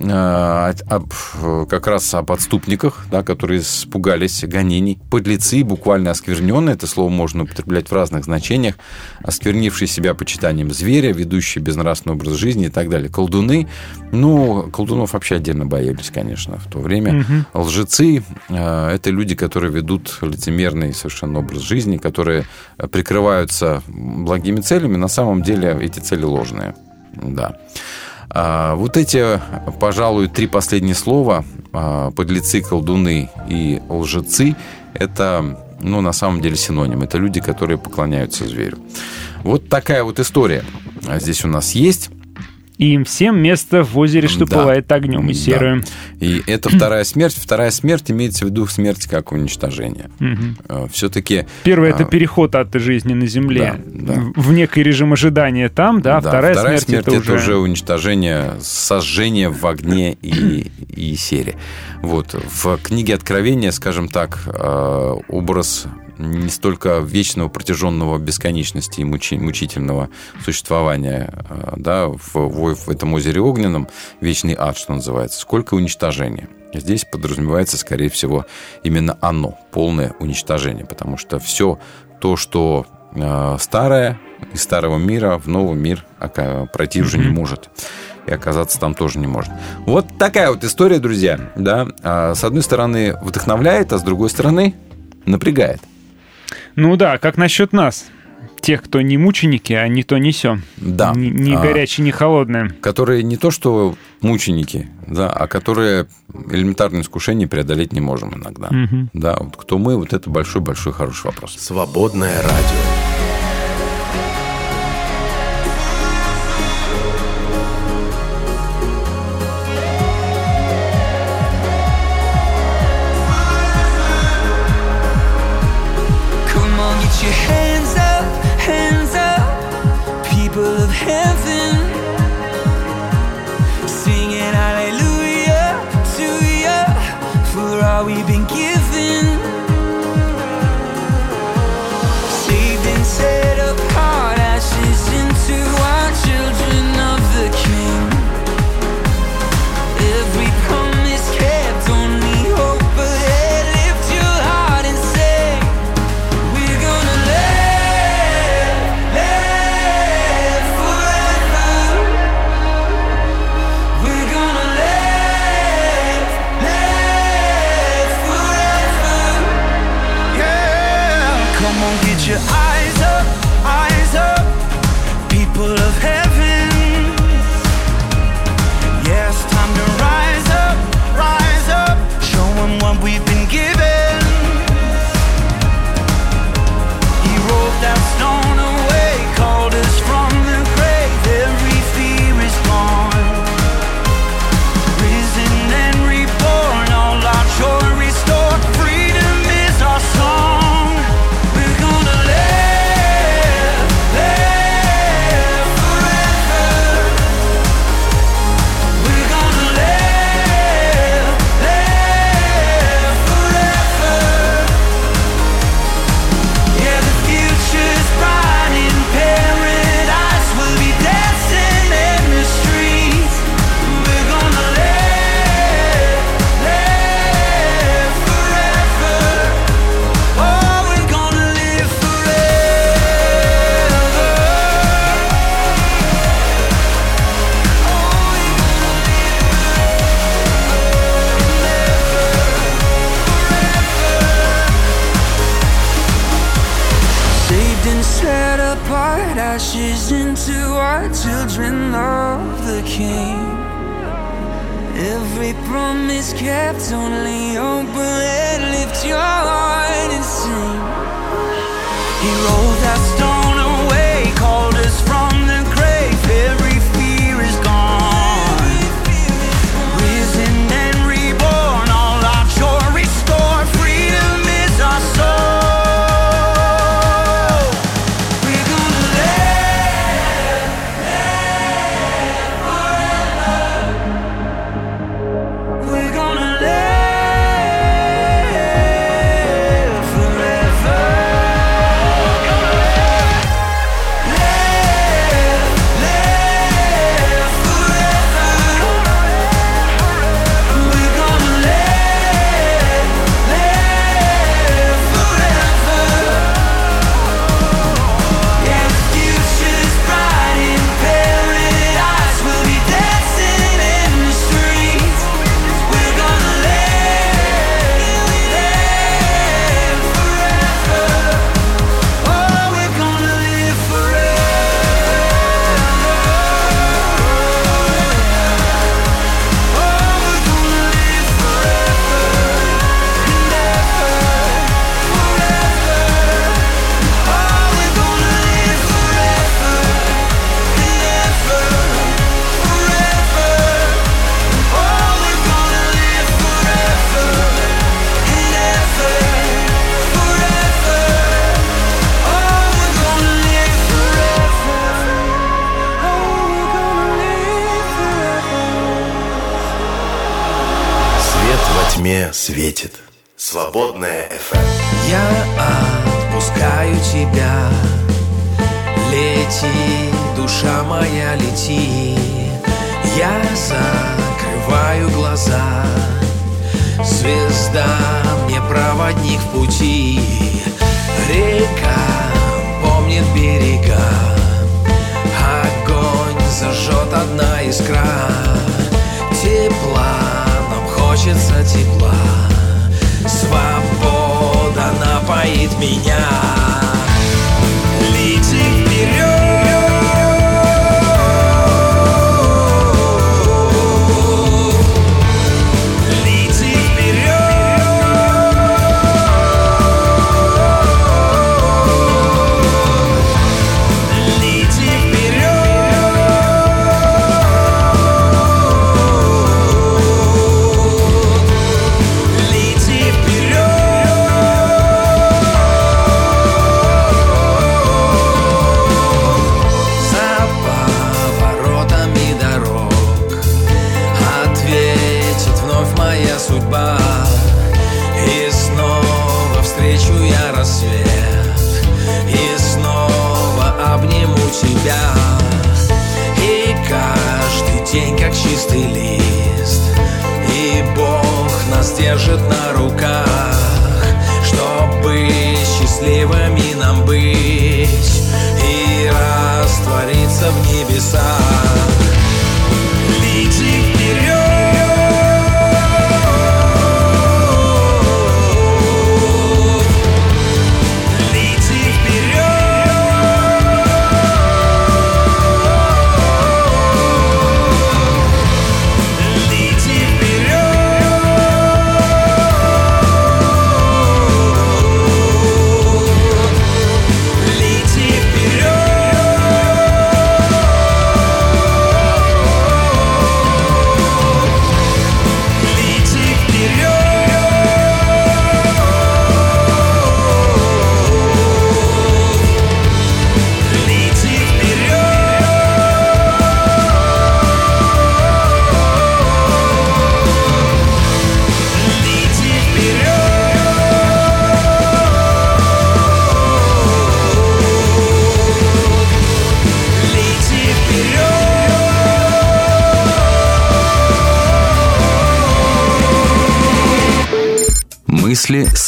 об- как раз об отступниках, да, которые испугались гонений. Подлецы, буквально оскверненные, это слово можно употреблять в разных значениях, осквернившие себя почитанием зверя, ведущие безнравственный образ жизни и так далее. Колдуны, ну, колдунов вообще отдельно боялись, конечно, в то время. Мгм. Лжецы э, это люди, которые ведут лицемерный совершенно образ жизни, которые э, прикрываются благими целями, на самом деле эти цели ложные. Да. А, вот эти, пожалуй, три последние слова а, подлецы, колдуны и лжецы это, ну, на самом деле синоним. Это люди, которые поклоняются зверю. Вот такая вот история здесь у нас есть. И им всем место в озере, что Да. пылает огнем и Да. серую. И это вторая смерть. Вторая смерть имеется в виду смерть как уничтожение. Мгм. Все-таки Первое это А, переход от жизни на земле Да, да. в некий режим ожидания там, да, вторая, смерть, это, уже... уничтожение, сожжение в огне и, и сере. Вот. В книге Откровения, скажем так, э, образ не столько вечного протяженного бесконечности и мучи- мучительного существования э, да, в, в- в этом озере огненном, вечный ад, что называется, сколько уничтожения. Здесь подразумевается, скорее всего, именно оно, полное уничтожение, потому что все то, что э, старое из старого мира в новый мир пройти уже не может. И оказаться там тоже не может. Вот такая вот история, друзья. Да? А, С одной стороны вдохновляет, а с другой стороны напрягает. Ну да, как насчет нас? Тех, кто не мученики, а не то не сё. Да. Не, не А, горячие, не холодные. Которые не то что мученики, да, а которые элементарные искушения преодолеть не можем иногда. Мгм. Да, вот кто мы, вот это большой-большой хороший вопрос. Свободное радио.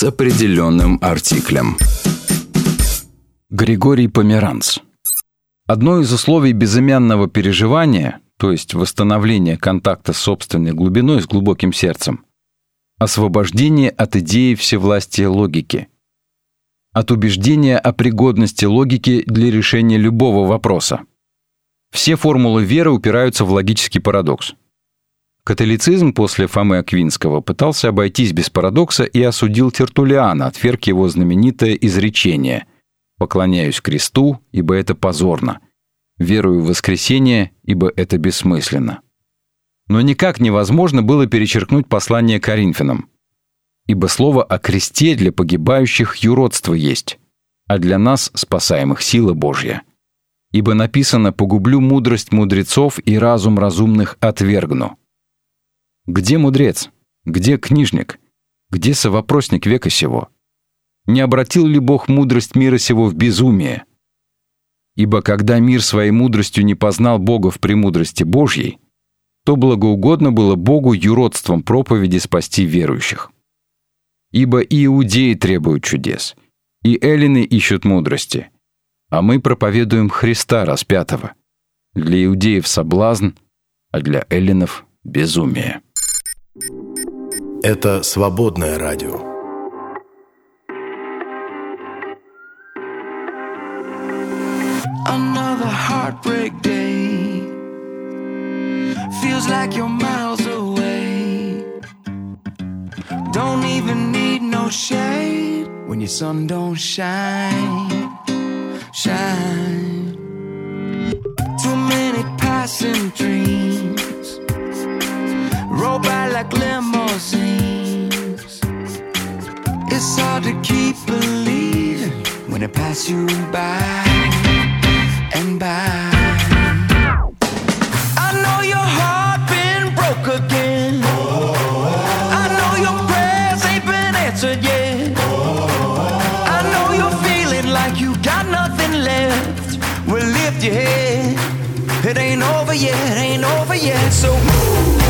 С определенным артиклем. Григорий Померанц. Одно из условий безымянного переживания, то есть восстановления контакта с собственной глубиной, с глубоким сердцем, освобождение от идеи всевластия логики, от убеждения о пригодности логики для решения любого вопроса. Все формулы веры упираются в логический парадокс. Католицизм после Фомы Аквинского пытался обойтись без парадокса и осудил Тертулиана, отверг его знаменитое изречение «Поклоняюсь кресту, ибо это позорно. Верую в воскресение, ибо это бессмысленно». Но никак невозможно было перечеркнуть послание Коринфянам. Ибо слово о кресте для погибающих юродство есть, а для нас, спасаемых, сила Божья. Ибо написано «погублю мудрость мудрецов и разум разумных отвергну». Где мудрец? Где книжник? Где совопросник века сего? Не обратил ли Бог мудрость мира сего в безумие? Ибо когда мир своей мудростью не познал Бога в премудрости Божьей, то благоугодно было Богу юродством проповеди спасти верующих. Ибо и иудеи требуют чудес, и эллины ищут мудрости, а мы проповедуем Христа распятого. Для иудеев соблазн, а для эллинов безумие. Это свободное радио. Another heartbreak day. Feels like you're miles away. Don't even need no shade when your sun don't shine. Shine. Too many passing dreams. Roll by like limousines. It's hard to keep believing when it pass you by and by. I know your heart been broke again. I know your prayers ain't been answered yet. I know you're feeling like you got nothing left. Well, lift your head. It ain't over yet, ain't over yet. So walking,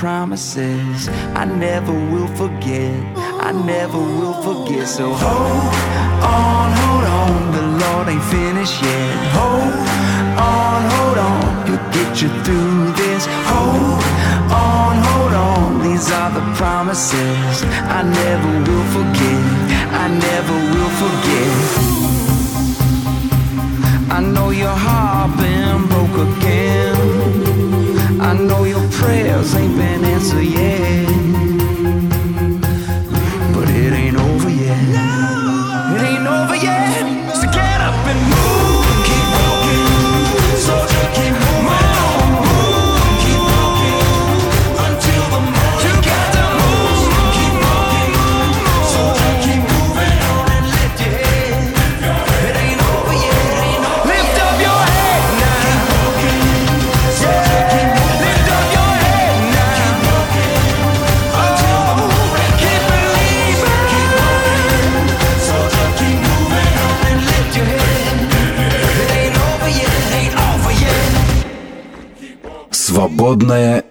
promises I never will forget. I never will forget. So hold on, hold on, the Lord ain't finished yet. Hold on, hold on, He'll get you through this. Hold on, hold on, these are the promises I never will forget. I never Ain't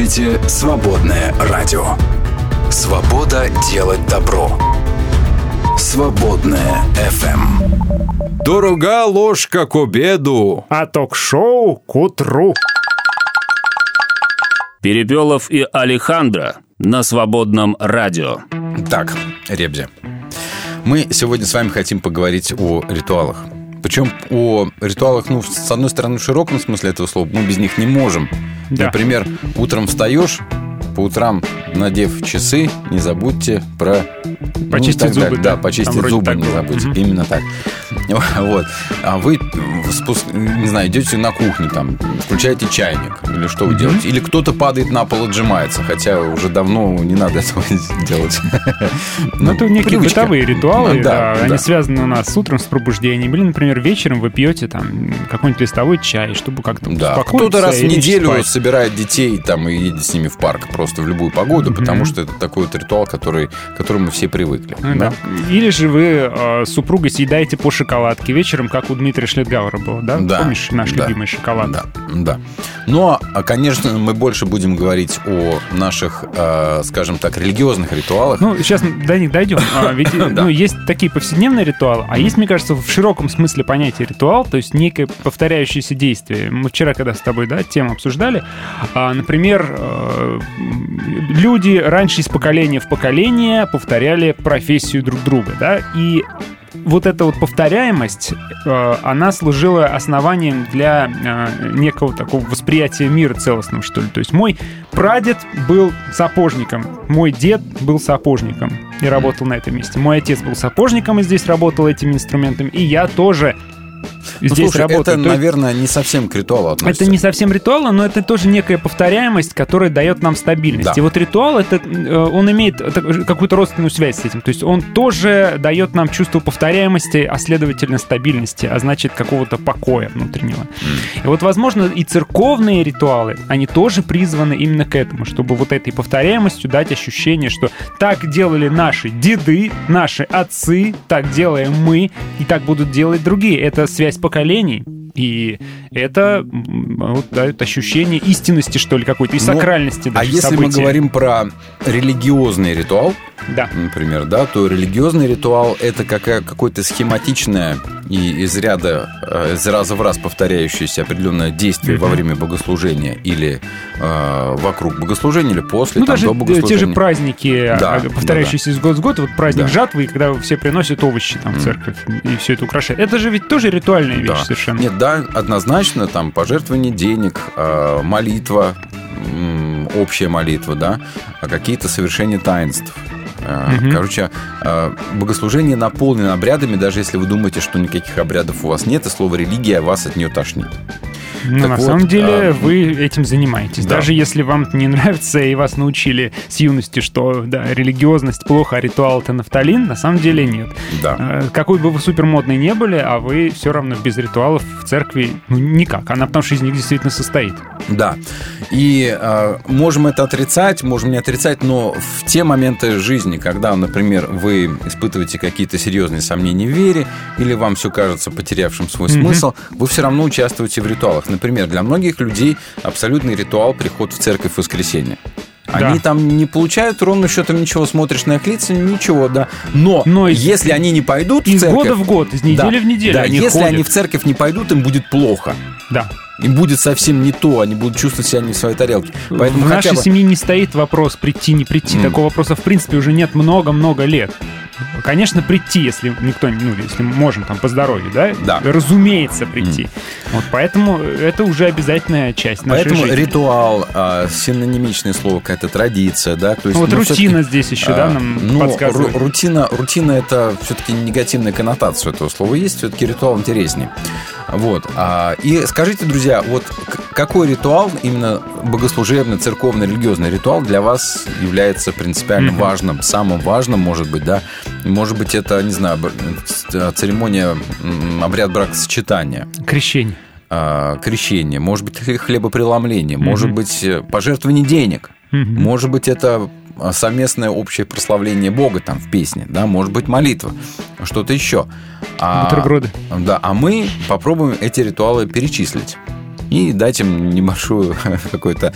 слушаете «Свободное радио». Свобода делать добро. Свободное FM. Дорога ложка к обеду. А ток-шоу к утру. Перепелов и Алехандро на свободном радио. Так, Ребзи, мы сегодня с вами хотим поговорить о ритуалах. Причем о ритуалах, ну, с одной стороны, в широком смысле этого слова, мы без них не можем. Да. Например, утром встаешь по утрам, надев часы, не забудьте про... ну, Почистить так зубы, да? Да, почистить Там зубы не было. забудьте. Мгм. Именно так. Вот. А вы, спуск- не знаю, идете на кухню, там, включаете чайник, или что вы делаете? Или кто-то падает на пол, отжимается, хотя уже давно не надо этого делать. Ну, это некие привычка. бытовые ритуалы, Ну, да, да, они связаны у нас с утром, с пробуждением. Или, например, вечером вы пьете там какой-нибудь листовой чай, чтобы как-то Да, успокоиться кто-то раз в неделю собирает детей там и едет с ними в парк просто в любую погоду, потому что это такой вот ритуал, который, к которому все привыкли. Ну да. Или же вы э, с супругой съедаете по шоколадке вечером, как у Дмитрия Шлетгауэра было, да? Да, Помнишь наш да, любимый шоколад? Да, да. Но, а, конечно, мы больше будем говорить о наших, э, скажем так, религиозных ритуалах. Ну, сейчас до них дойдем. А, Ведь ну, есть такие повседневные ритуалы, а есть, мне кажется, в широком смысле понятие ритуал, то есть некое повторяющееся действие. Мы вчера, когда с тобой да, тему обсуждали, а, например, э, люди раньше из поколения в поколение повторяли профессию друг друга, да, и вот эта вот повторяемость, э, она служила основанием для э, некого такого восприятия мира целостного, что ли. То есть мой прадед был сапожником, мой дед был сапожником и работал на этом месте. Мой отец был сапожником и здесь работал этими инструментами, и я тоже Ну, здесь слушай, работаю. это, То наверное, не совсем к ритуалу относится. это не совсем ритуал, но это тоже некая повторяемость, которая дает нам стабильность. Да. И вот ритуал, это, э, он имеет какую-то родственную связь с этим. То есть он тоже дает нам чувство повторяемости, а следовательно стабильности, а значит какого-то покоя внутреннего. И вот, возможно, и церковные ритуалы, они тоже призваны именно к этому, чтобы вот этой повторяемостью дать ощущение, что так делали наши деды, наши отцы, так делаем мы, и так будут делать другие. Это связь поколений. И это вот, дает ощущение истинности, что ли, какой-то, и Ну, сакральности А даже если мы события. говорим про религиозный ритуал, Да. например, да, то религиозный ритуал это какая, какое-то схематичное и из ряда, э, из раза в раз повторяющееся определенное действие во время богослужения или э, вокруг богослужения, или после, Ну, там, даже до э, те богослужения. же праздники, Да, а, повторяющиеся из года в год, вот праздник Да. жатвы, когда все приносят овощи там в церковь и все это украшает. Это же ведь тоже ритуальная вещь Да. совершенно. Нет, да, однозначно, там пожертвование денег, э, молитва, общая молитва, да, а какие-то совершения таинств. Мгм. Короче, богослужение наполнено обрядами, даже если вы думаете, что никаких обрядов у вас нет, и слово религия вас от нее тошнит. Но Так на вот, самом деле а, вы этим занимаетесь. да. Даже если вам не нравится и вас научили с юности, что да, религиозность плохо, а ритуал это нафталин, на самом деле нет. Да. Э, Какой бы вы супермодный не были, а вы все равно без ритуалов в церкви ну, никак. Она потому что из них действительно состоит. Да. И э, можем это отрицать, можем не отрицать, но в те моменты жизни, когда, например, вы испытываете какие-то серьезные сомнения в вере, или вам все кажется потерявшим свой Мгм. смысл, вы все равно участвуете в ритуалах. Например, для многих людей абсолютный ритуал приход в церковь в воскресенье. Они Да. там не получают ровно счетом ничего, смотришь на их лица, ничего, да. Но, Но из- если они не пойдут в Из церковь... года в год, из недели Да, в неделю да, они если ходят. они в церковь не пойдут, им будет плохо. Да. Им будет совсем не то, они будут чувствовать себя не в своей тарелке. Поэтому в нашей бы- семье не стоит вопрос прийти, не прийти. М. Такого вопроса, в принципе, уже нет много-много лет. Конечно, прийти, если никто, ну, если можем там по здоровью, да? Да. Разумеется, прийти. Вот поэтому это уже обязательная часть нашей Поэтому жизни. ритуал, а, синонимичное слово, какая-то традиция, да. То есть, Ну, вот ну, рутина здесь еще, да, а, нам ну, подсказывает. ру- рутина, рутина это все-таки негативная коннотация этого слова есть, все-таки ритуал интереснее. Вот. а, И скажите, друзья, вот к- какой ритуал, именно богослужебный, церковный, религиозный ритуал для вас является принципиально важным, самым важным, может быть, да? Может быть, это, не знаю, ц- церемония, обряд бракосочетания Крещение. а, крещение, может быть, хле- хлебопреломление, может быть, э, пожертвование денег, может быть, это а, совместное общее прославление Бога там в песне, да, может быть, молитва, что-то еще. А, Бутерброды. Да, а мы попробуем эти ритуалы перечислить. И дать им небольшую какое-то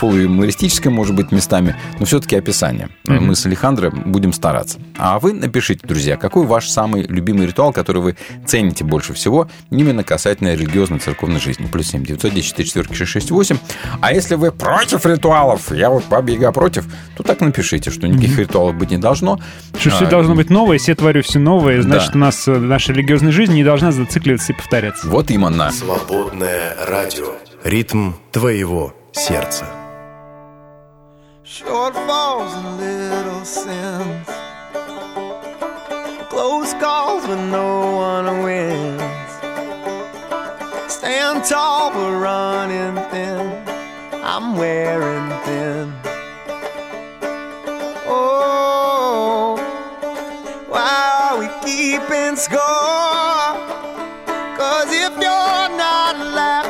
полуюмористическое, может быть, местами, но все-таки описание. Мгм. Мы с Алехандро будем стараться. А вы напишите, друзья, какой ваш самый любимый ритуал, который вы цените больше всего, именно касательно религиозной церковной жизни. Плюс 7 910 44 668. А если вы против ритуалов, я вот баба Яга против, то так напишите, что никаких ритуалов быть не должно. Что все А, должно быть новое, все творю все новое, значит, Да. у нас э, наша религиозная жизнь не должна зацикливаться и повторяться. Вот именно. Свободное радио радио. Ритм твоего сердца. Shortfalls and little sins Close calls when no one wins Stand tall but running thin I'm wearing thin Oh, why are we keeping score? Cause if you're not laughing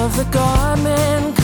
of the garment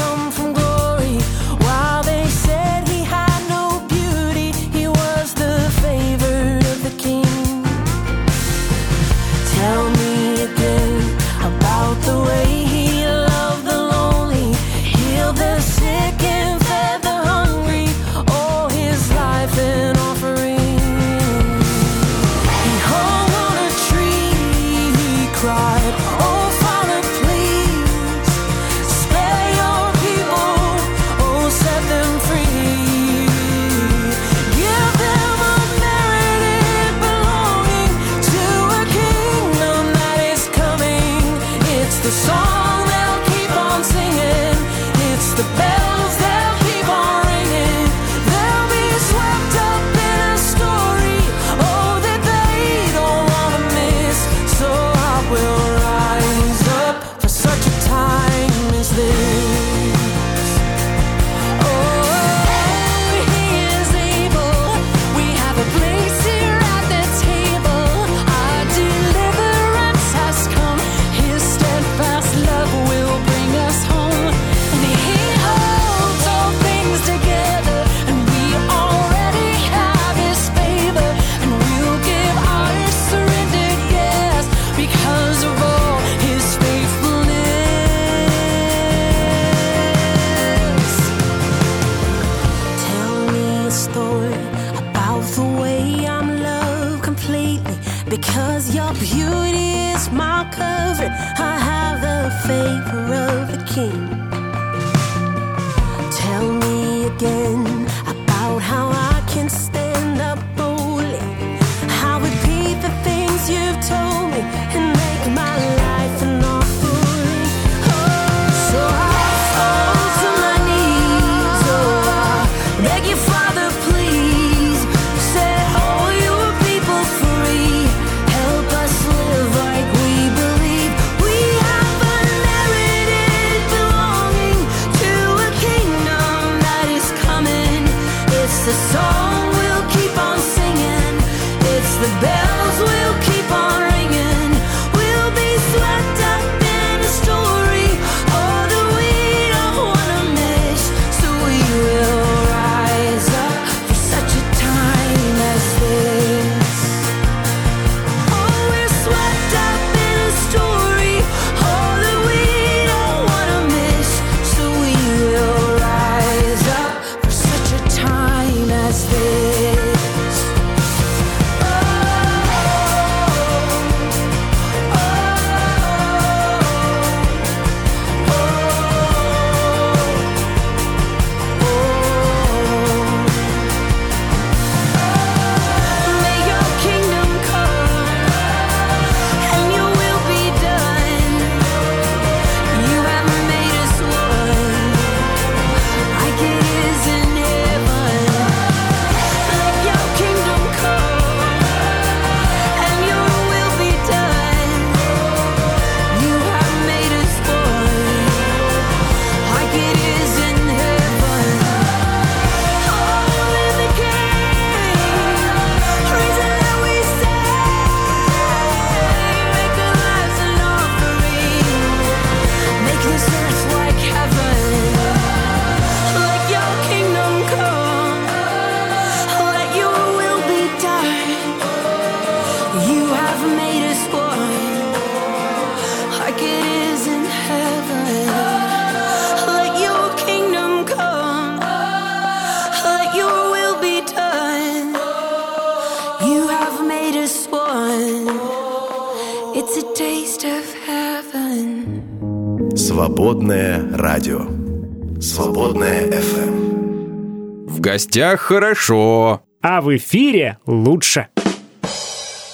Гостях хорошо. А в эфире лучше.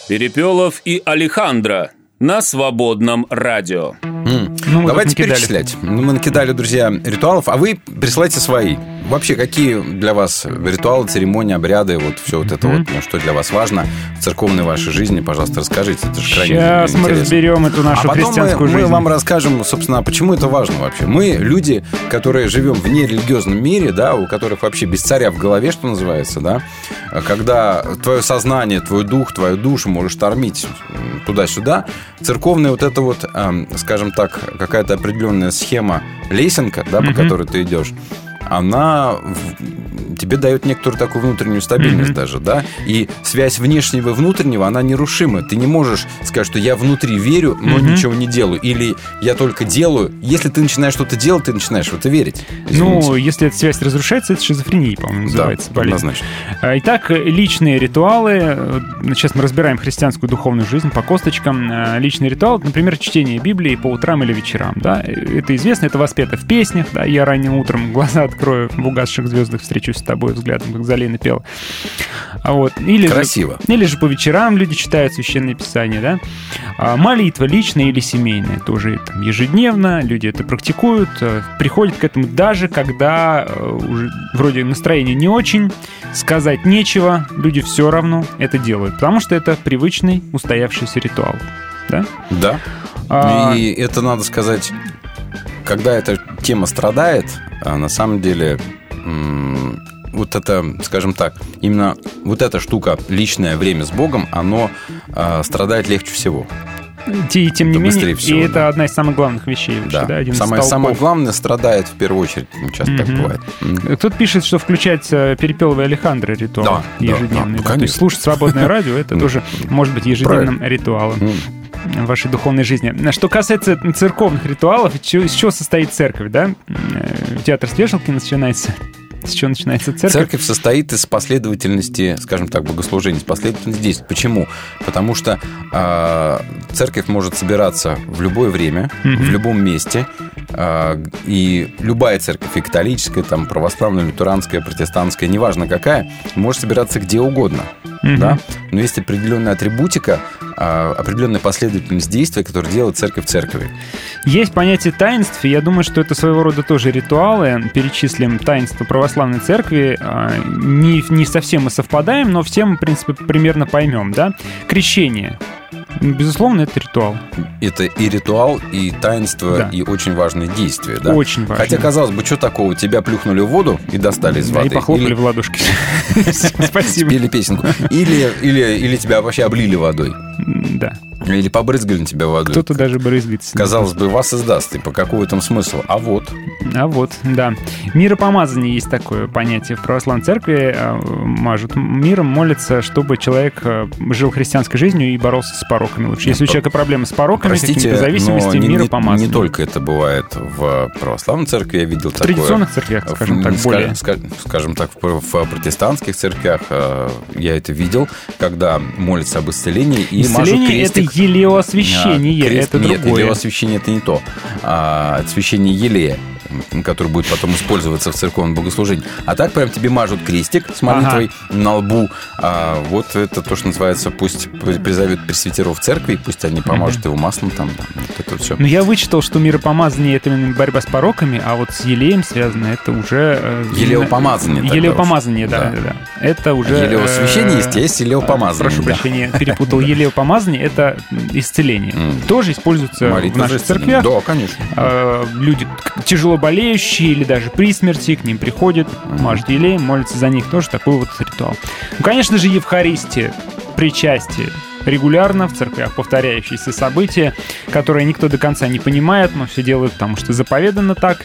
Перепелов и Алехандро на свободном радио. М. Ну, мы Давайте перечислять. Ну, мы накидали, друзья, ритуалов, а вы присылайте свои. Вообще, какие для вас ритуалы, церемонии, обряды, вот все вот это вот, ну, что для вас важно в церковной вашей жизни, пожалуйста, расскажите. Это же крайне Сейчас мы интересно. разберем эту нашу а потом мы, христианскую мы жизнь. вам расскажем, собственно, а почему это важно вообще. Мы люди, которые живем в нерелигиозном мире, да, у которых вообще без царя в голове, что называется, да, когда твое сознание, твой дух, твою душу можешь тормить туда-сюда, церковная вот эта вот, эм, скажем так, какая-то определенная схема, лесенка, да, по Мгм. которой ты идешь, она тебе дает некоторую такую внутреннюю стабильность Мгм. даже, да, и связь внешнего и внутреннего, она нерушима. Ты не можешь сказать, что я внутри верю, но Мгм. ничего не делаю, или я только делаю. Если ты начинаешь что-то делать, ты начинаешь в это верить. Ну, Извините. если эта связь разрушается, это шизофрения, по-моему, называется. да, болезнь. однозначно. А, Итак, личные ритуалы. Сейчас мы разбираем христианскую духовную жизнь по косточкам. Э, Личные ритуалы, например, чтение Библии по утрам или вечерам. Да? Это известно, это воспето в песнях. Да? Я ранним утром глаза открою, в угасших звездах встречусь с тобой взглядом, как Залина пел. А вот. Или же- Красиво. или же по вечерам люди читают священное писание, да? А молитва личная или семейная, тоже там, ежедневно, люди это практикуют, э, приходят к этому даже когда э, уже вроде настроение не очень, сказать нечего, люди все равно это делают, потому что это привычный устоявшийся ритуал, да? Да. А, И это надо сказать, когда эта тема страдает, а на самом деле вот это, скажем так, именно вот эта штука, личное время с Богом, оно а, страдает легче всего. те- тем не это менее, всего, и да. это одна из самых главных вещей вообще, Да. да, один самое, самое главное страдает в первую очередь. Ну, Часто так Мгм. бывает. Кто-то пишет, что включать э, Перепеловый Алехандро ритуал Да, ежедневный. да, ну, да. То конечно. есть слушать свободное радио, это Ну, тоже может быть ежедневным ритуалом. В вашей духовной жизни. Что касается церковных ритуалов, из чего состоит церковь, да? Э, Театр с вешалки начинается С чего начинается церковь? Церковь состоит из последовательности, скажем так, богослужений, из последовательности действий. Почему? Потому что э, церковь может собираться в любое время, Мгм. в любом месте, э, и любая церковь, и католическая, там, православная, лютеранская, протестантская, неважно какая, может собираться где угодно. Мгм. Да? Но есть определенная атрибутика, э, определенная последовательность действий, которую делает церковь церкви. Есть понятие таинств, и я думаю, что это своего рода тоже ритуалы. Перечислим таинство православной церкви. А, Не, не совсем мы совпадаем, но все мы, в принципе, примерно поймем, да? Крещение. Безусловно, это ритуал. Это и ритуал, и таинство, Да. и очень важное действие. Да? Очень важно. Хотя, казалось бы, что такого? Тебя плюхнули в воду и достали из Да, воды. И похлопали Или в ладошки. Спасибо. спели песенку. Или тебя вообще облили водой. Да. Или побрызгали на тебя водой. Кто-то даже брызгается. Казалось бы, вас издаст. И по какому там смысл? А вот. А вот, да. Миропомазание есть такое понятие в православной церкви. э, Мажут миром, молятся, чтобы человек э, жил христианской жизнью и боролся с пороками. Лучше. Если у человека проблемы с пороками, Простите, какими-то зависимости, но не, не- миропомазание. только это бывает в православной церкви, я видел В такое. традиционных церквях, скажем так, В- более. ска- Скажем так, в в протестантских церквях э, я это видел, когда молятся об исцелении и мажут Исцеление — это крестик. Елеоосвящение, А, крест- это Нет, другое. елеосвящение это не то. А, это священие елея, который будет потом использоваться в церковном богослужении. А так прям тебе мажут крестик с молитвой на лбу. А, вот это то, что называется, пусть призовет пресвитеров церкви, пусть они помажут его маслом там. Вот это все. Но я вычитал, что миропомазание — это именно борьба с пороками, а вот с елеем связано это уже... э, Елеопомазание Елеопомазание, да, да, да. Это уже... Елеосвящение э, есть, есть елеопомазание. Прошу да. прощения, перепутал. Елеопомазание — это исцеление. Тоже используется в исцеление. церквях. Да, конечно. Э, Люди тяжело болеющие или даже при смерти к ним приходят, мажут елеем, молятся за них. Тоже такой вот ритуал. Ну, конечно же, Евхаристия, причастие. Регулярно в церквях повторяющиеся события, которые никто до конца не понимает, но все делают, потому что заповедано так.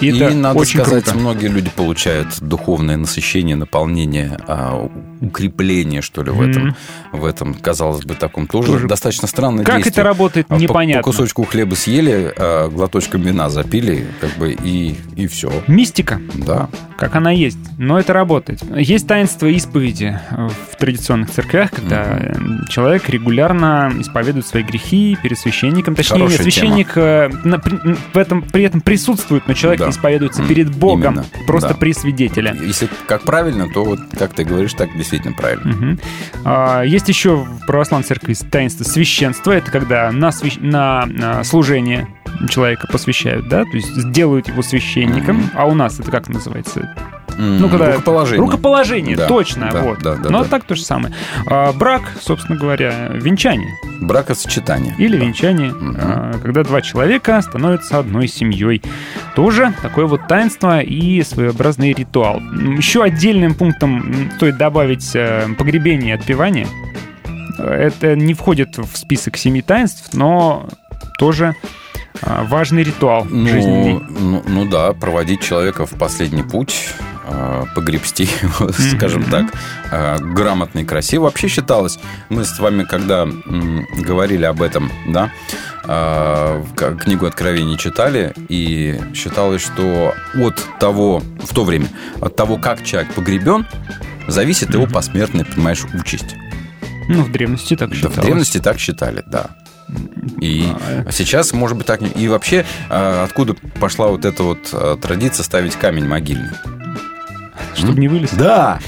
И, И, это надо очень сказать, круто. многие люди получают духовное насыщение, наполнение, а, укрепление, что ли, в Мгм. этом, в этом, казалось бы, таком тоже, Тоже. достаточно странное Как действие. это работает, А по- непонятно. По, кусочку хлеба съели, а, глоточком вина запили, как бы, и, и все. Мистика. Да. как она есть. Но это работает. Есть таинство исповеди в традиционных церквях, когда э, человек регулярно исповедует свои грехи перед священником. Точнее, Хорошая священник э, на- при, в этом, при этом присутствует, но человек Да. Не исповедуется М, перед Богом, именно. просто Да. при свидетеле. Если как правильно, то вот как ты говоришь, так действительно правильно. Мгм. А, Есть еще в православной церкви таинство священства. Это когда на, свящ- на, а, служение человека посвящают, да, то есть делают его священником. А у нас это как называется? Ну, когда... рукоположение. Рукоположение, Да, точно, да, вот. да, да, Но да. так то же самое. А, брак, собственно говоря, венчание. Бракосочетание. Или венчание, а, когда два человека становятся одной семьей. Тоже такое вот таинство и своеобразный ритуал. Еще отдельным пунктом стоит добавить э, погребение и отпевание. Э, Это не входит в список семи таинств, но тоже важный ритуал Ну, жизненный. ну, ну да, проводить человека в последний путь, э, погребсти его, скажем так, э, грамотно и красиво. Вообще считалось, мы с вами, когда говорили об этом, да, книгу Откровений читали, и считалось, что от того, в то время, от того, как человек погребен, зависит его посмертная, понимаешь, участь. Ну, в древности так Да, считалось. в древности так считали, да. И А, сейчас, может быть, так... не- И вообще, э, откуда пошла вот эта вот э, традиция ставить камень могильный? Чтобы не вылез? Да!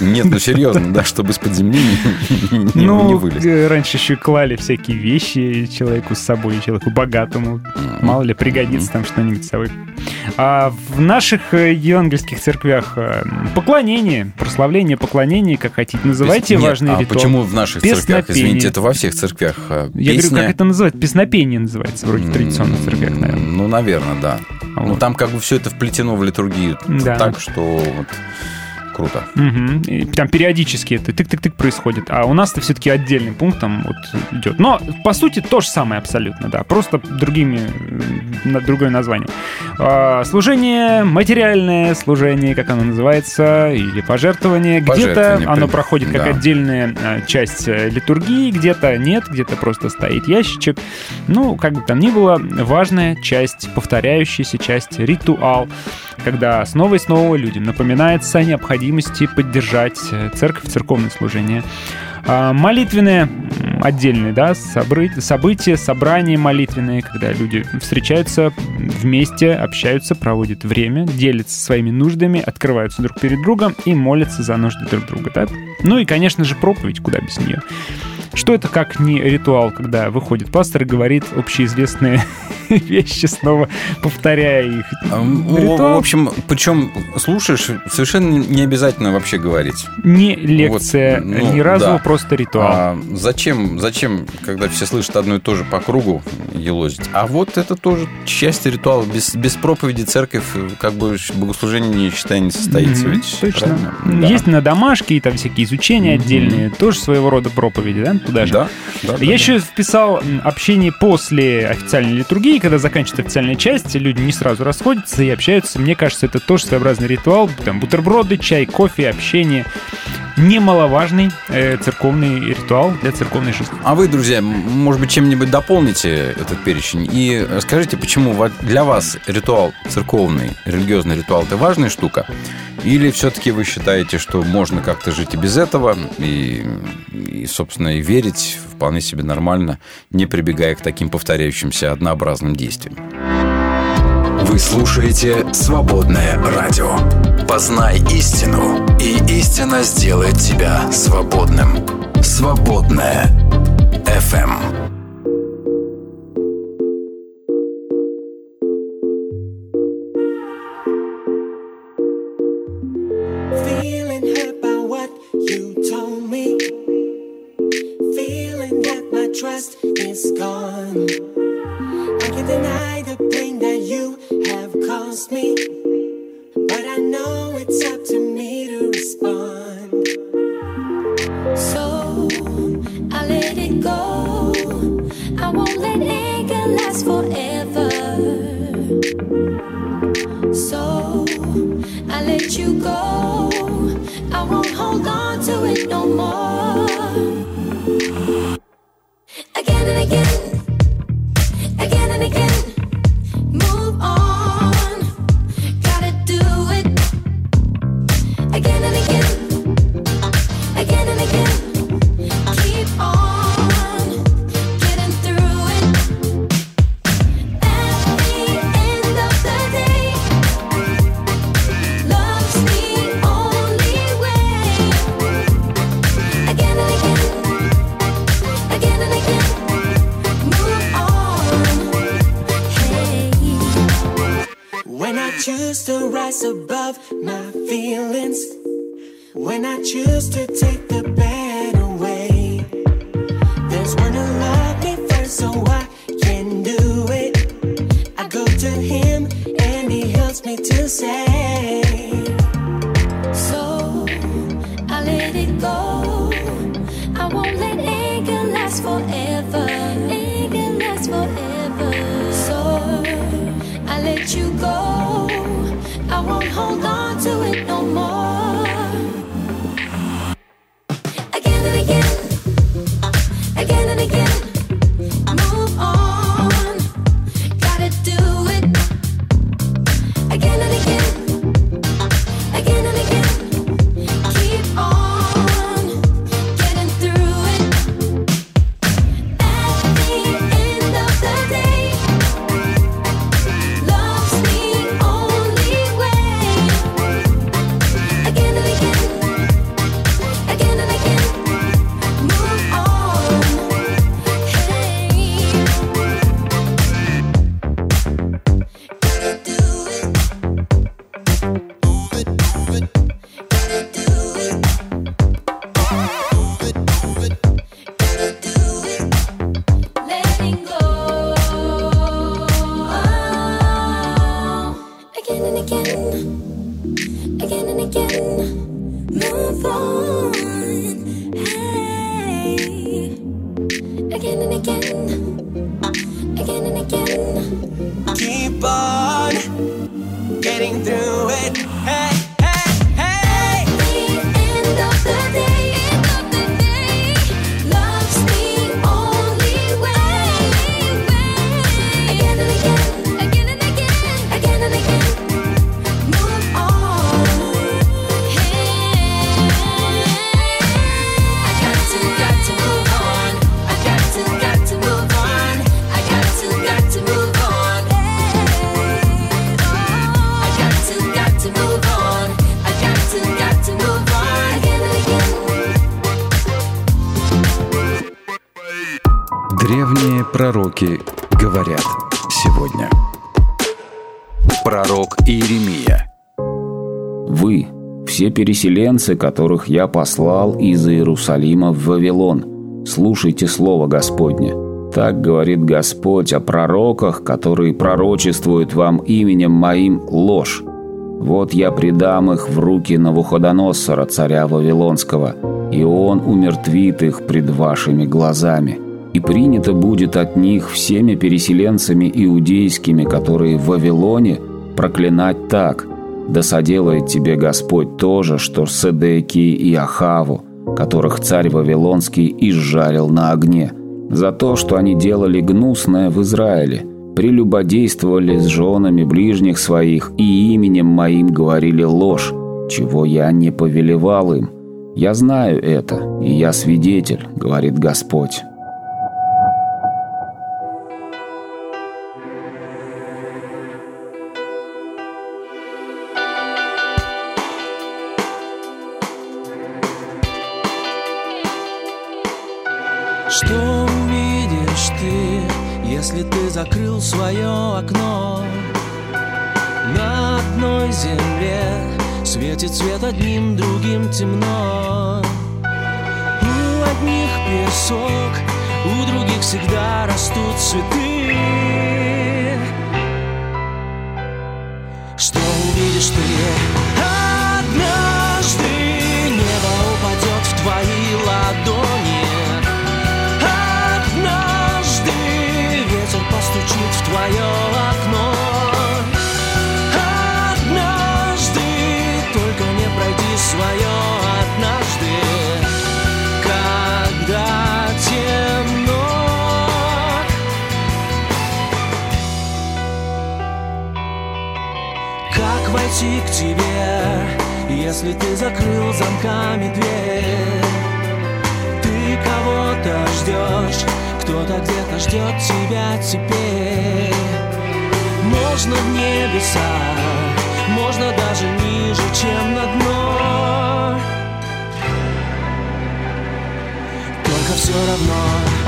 Нет, ну серьезно, да, чтобы из-под земли не, не- не Ну, вылез. э, раньше еще клали всякие вещи человеку с собой, человеку богатому. Мало ли, пригодится там что-нибудь с собой. А в наших э, евангельских церквях э, поклонение, прославление, поклонение, как хотите, называйте Нет, важный а почему в наших церквях? Извините, это во всех церквях. э, Я говорю, песня- как это называется? Песнопение называется, вроде в традиционных церквях, наверное. Ну, наверное, да. Ну, Вот. там как бы все это вплетено в литургию Да. так, что вот круто. Мгм. И там периодически это тык-тык-тык происходит. А у нас это все-таки отдельным пунктом вот идет. Но, по сути, то же самое абсолютно, да. Просто другими, э, другое название. А, служение, материальное служение, как оно называется, или пожертвование. Где-то оно проходит как да. отдельная а, часть э, литургии, где-то нет, где-то просто стоит ящичек. Ну, как бы там ни было, важная часть, повторяющаяся часть, ритуал. когда снова и снова людям напоминается о необходимости поддержать э, церковь, церковное служение. А, Молитвенные отдельные, да, события, собрания молитвенные, когда люди встречаются вместе, общаются, проводят время, делятся своими нуждами, открываются друг перед другом и молятся за нужды друг друга, да. Ну и, конечно же, проповедь, куда без нее. Что это как не ритуал, когда выходит пастор и говорит общеизвестные вещи, снова повторяя их? Ну, Ритуал В общем, причем слушаешь, совершенно не обязательно вообще говорить. не лекция, Вот, ну, ни разу, да. просто ритуал. А зачем, зачем, когда все слышат одно и то же по кругу елозить? А вот это тоже счастье ритуала. Без, без проповеди церковь, э, как бы богослужение, не считай, не состоится. Мгм, ведь, Точно. правильно? Да. Есть на домашке и там всякие изучения отдельные, тоже своего рода проповеди, да, туда же. Да, да, да, Я да. еще вписал м, общение после официальной литургии, когда заканчивается официальная часть, люди не сразу расходятся и общаются. Мне кажется, это тоже своеобразный ритуал. Там бутерброды, чай, кофе, общение. Немаловажный э, церковный ритуал для церковной жизни. А вы, друзья, может быть, чем-нибудь дополните этот перечень и скажите, почему для вас ритуал церковный, религиозный ритуал – это важная штука? Или все-таки вы считаете, что можно как-то жить и без этого, и, и, собственно, и верить вполне себе нормально, не прибегая к таким повторяющимся однообразным действиям? Вы слушаете «Свободное радио». Познай истину, и истина сделает тебя свободным. «Свободное FM. Trust is gone. I can't deny the pain that you have caused me. But I know it's up to me to respond. So I let it go. I won't let anger last forever. So I let you go. I won't hold on to it no more. Переселенцы, которых я послал из Иерусалима в Вавилон, слушайте слово Господне. Так говорит Господь о пророках, которые пророчествуют вам именем моим ложь. Вот я предам их в руки Навуходоносора, царя Вавилонского, и он умертвит их пред вашими глазами. И принято будет от них всеми переселенцами иудейскими, которые в Вавилоне, проклинать так. Да соделает тебе Господь то же, что Седеки и Ахаву, которых царь Вавилонский изжарил на огне, за то, что они делали гнусное в Израиле, прелюбодействовали с женами ближних своих и именем моим говорили ложь, чего я не повелевал им. Я знаю это, и я свидетель, говорит Господь. Свое окно? На одной земле светит свет одним, другим темно. У одних песок, у других всегда растут цветы. Если ты закрыл замками дверь? Ты кого-то ждешь, кто-то где-то ждет тебя теперь. Можно в небеса, можно даже ниже, чем на дно. Только все равно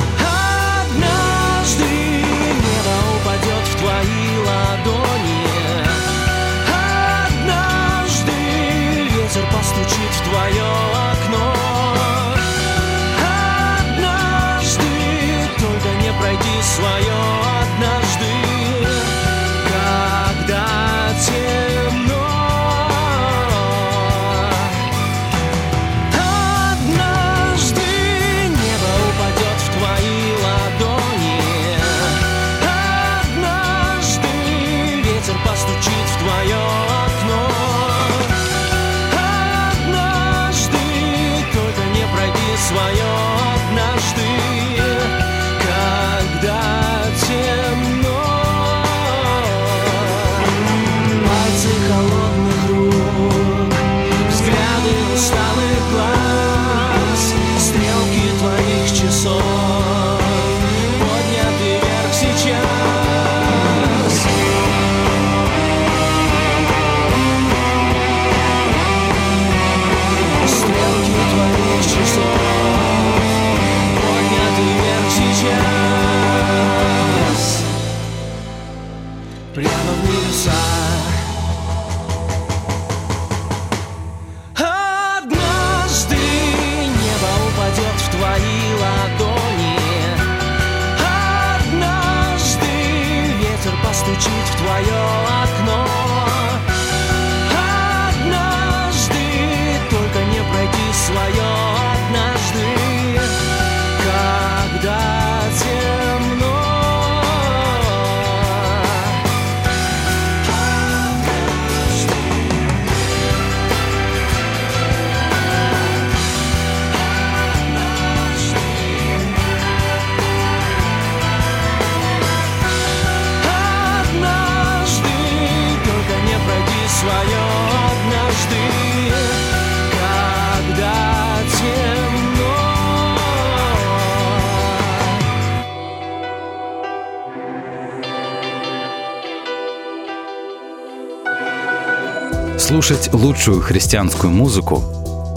Слушать лучшую христианскую музыку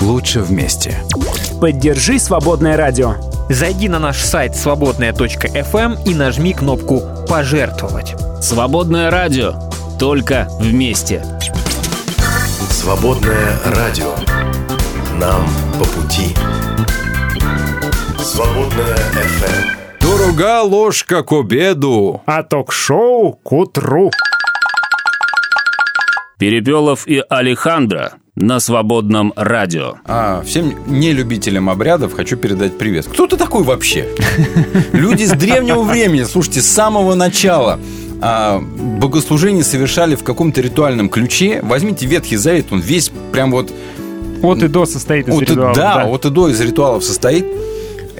лучше вместе. Поддержи «Свободное радио». Зайди на наш сайт свободная.фм и нажми кнопку «Пожертвовать». Свободное радио. Только вместе. Свободное радио. Нам по пути. Свободное FM. Дорога ложка к обеду. А ток-шоу к утру. Перепелов и Алехандро на свободном радио. А всем нелюбителям обрядов хочу передать привет. Кто ты такой вообще? Люди с древнего времени, слушайте, с самого начала а, богослужение совершали в каком-то ритуальном ключе. Возьмите Ветхий Завет, он весь прям вот... От и до состоит из от и- ритуалов. да, от и до из ритуалов состоит.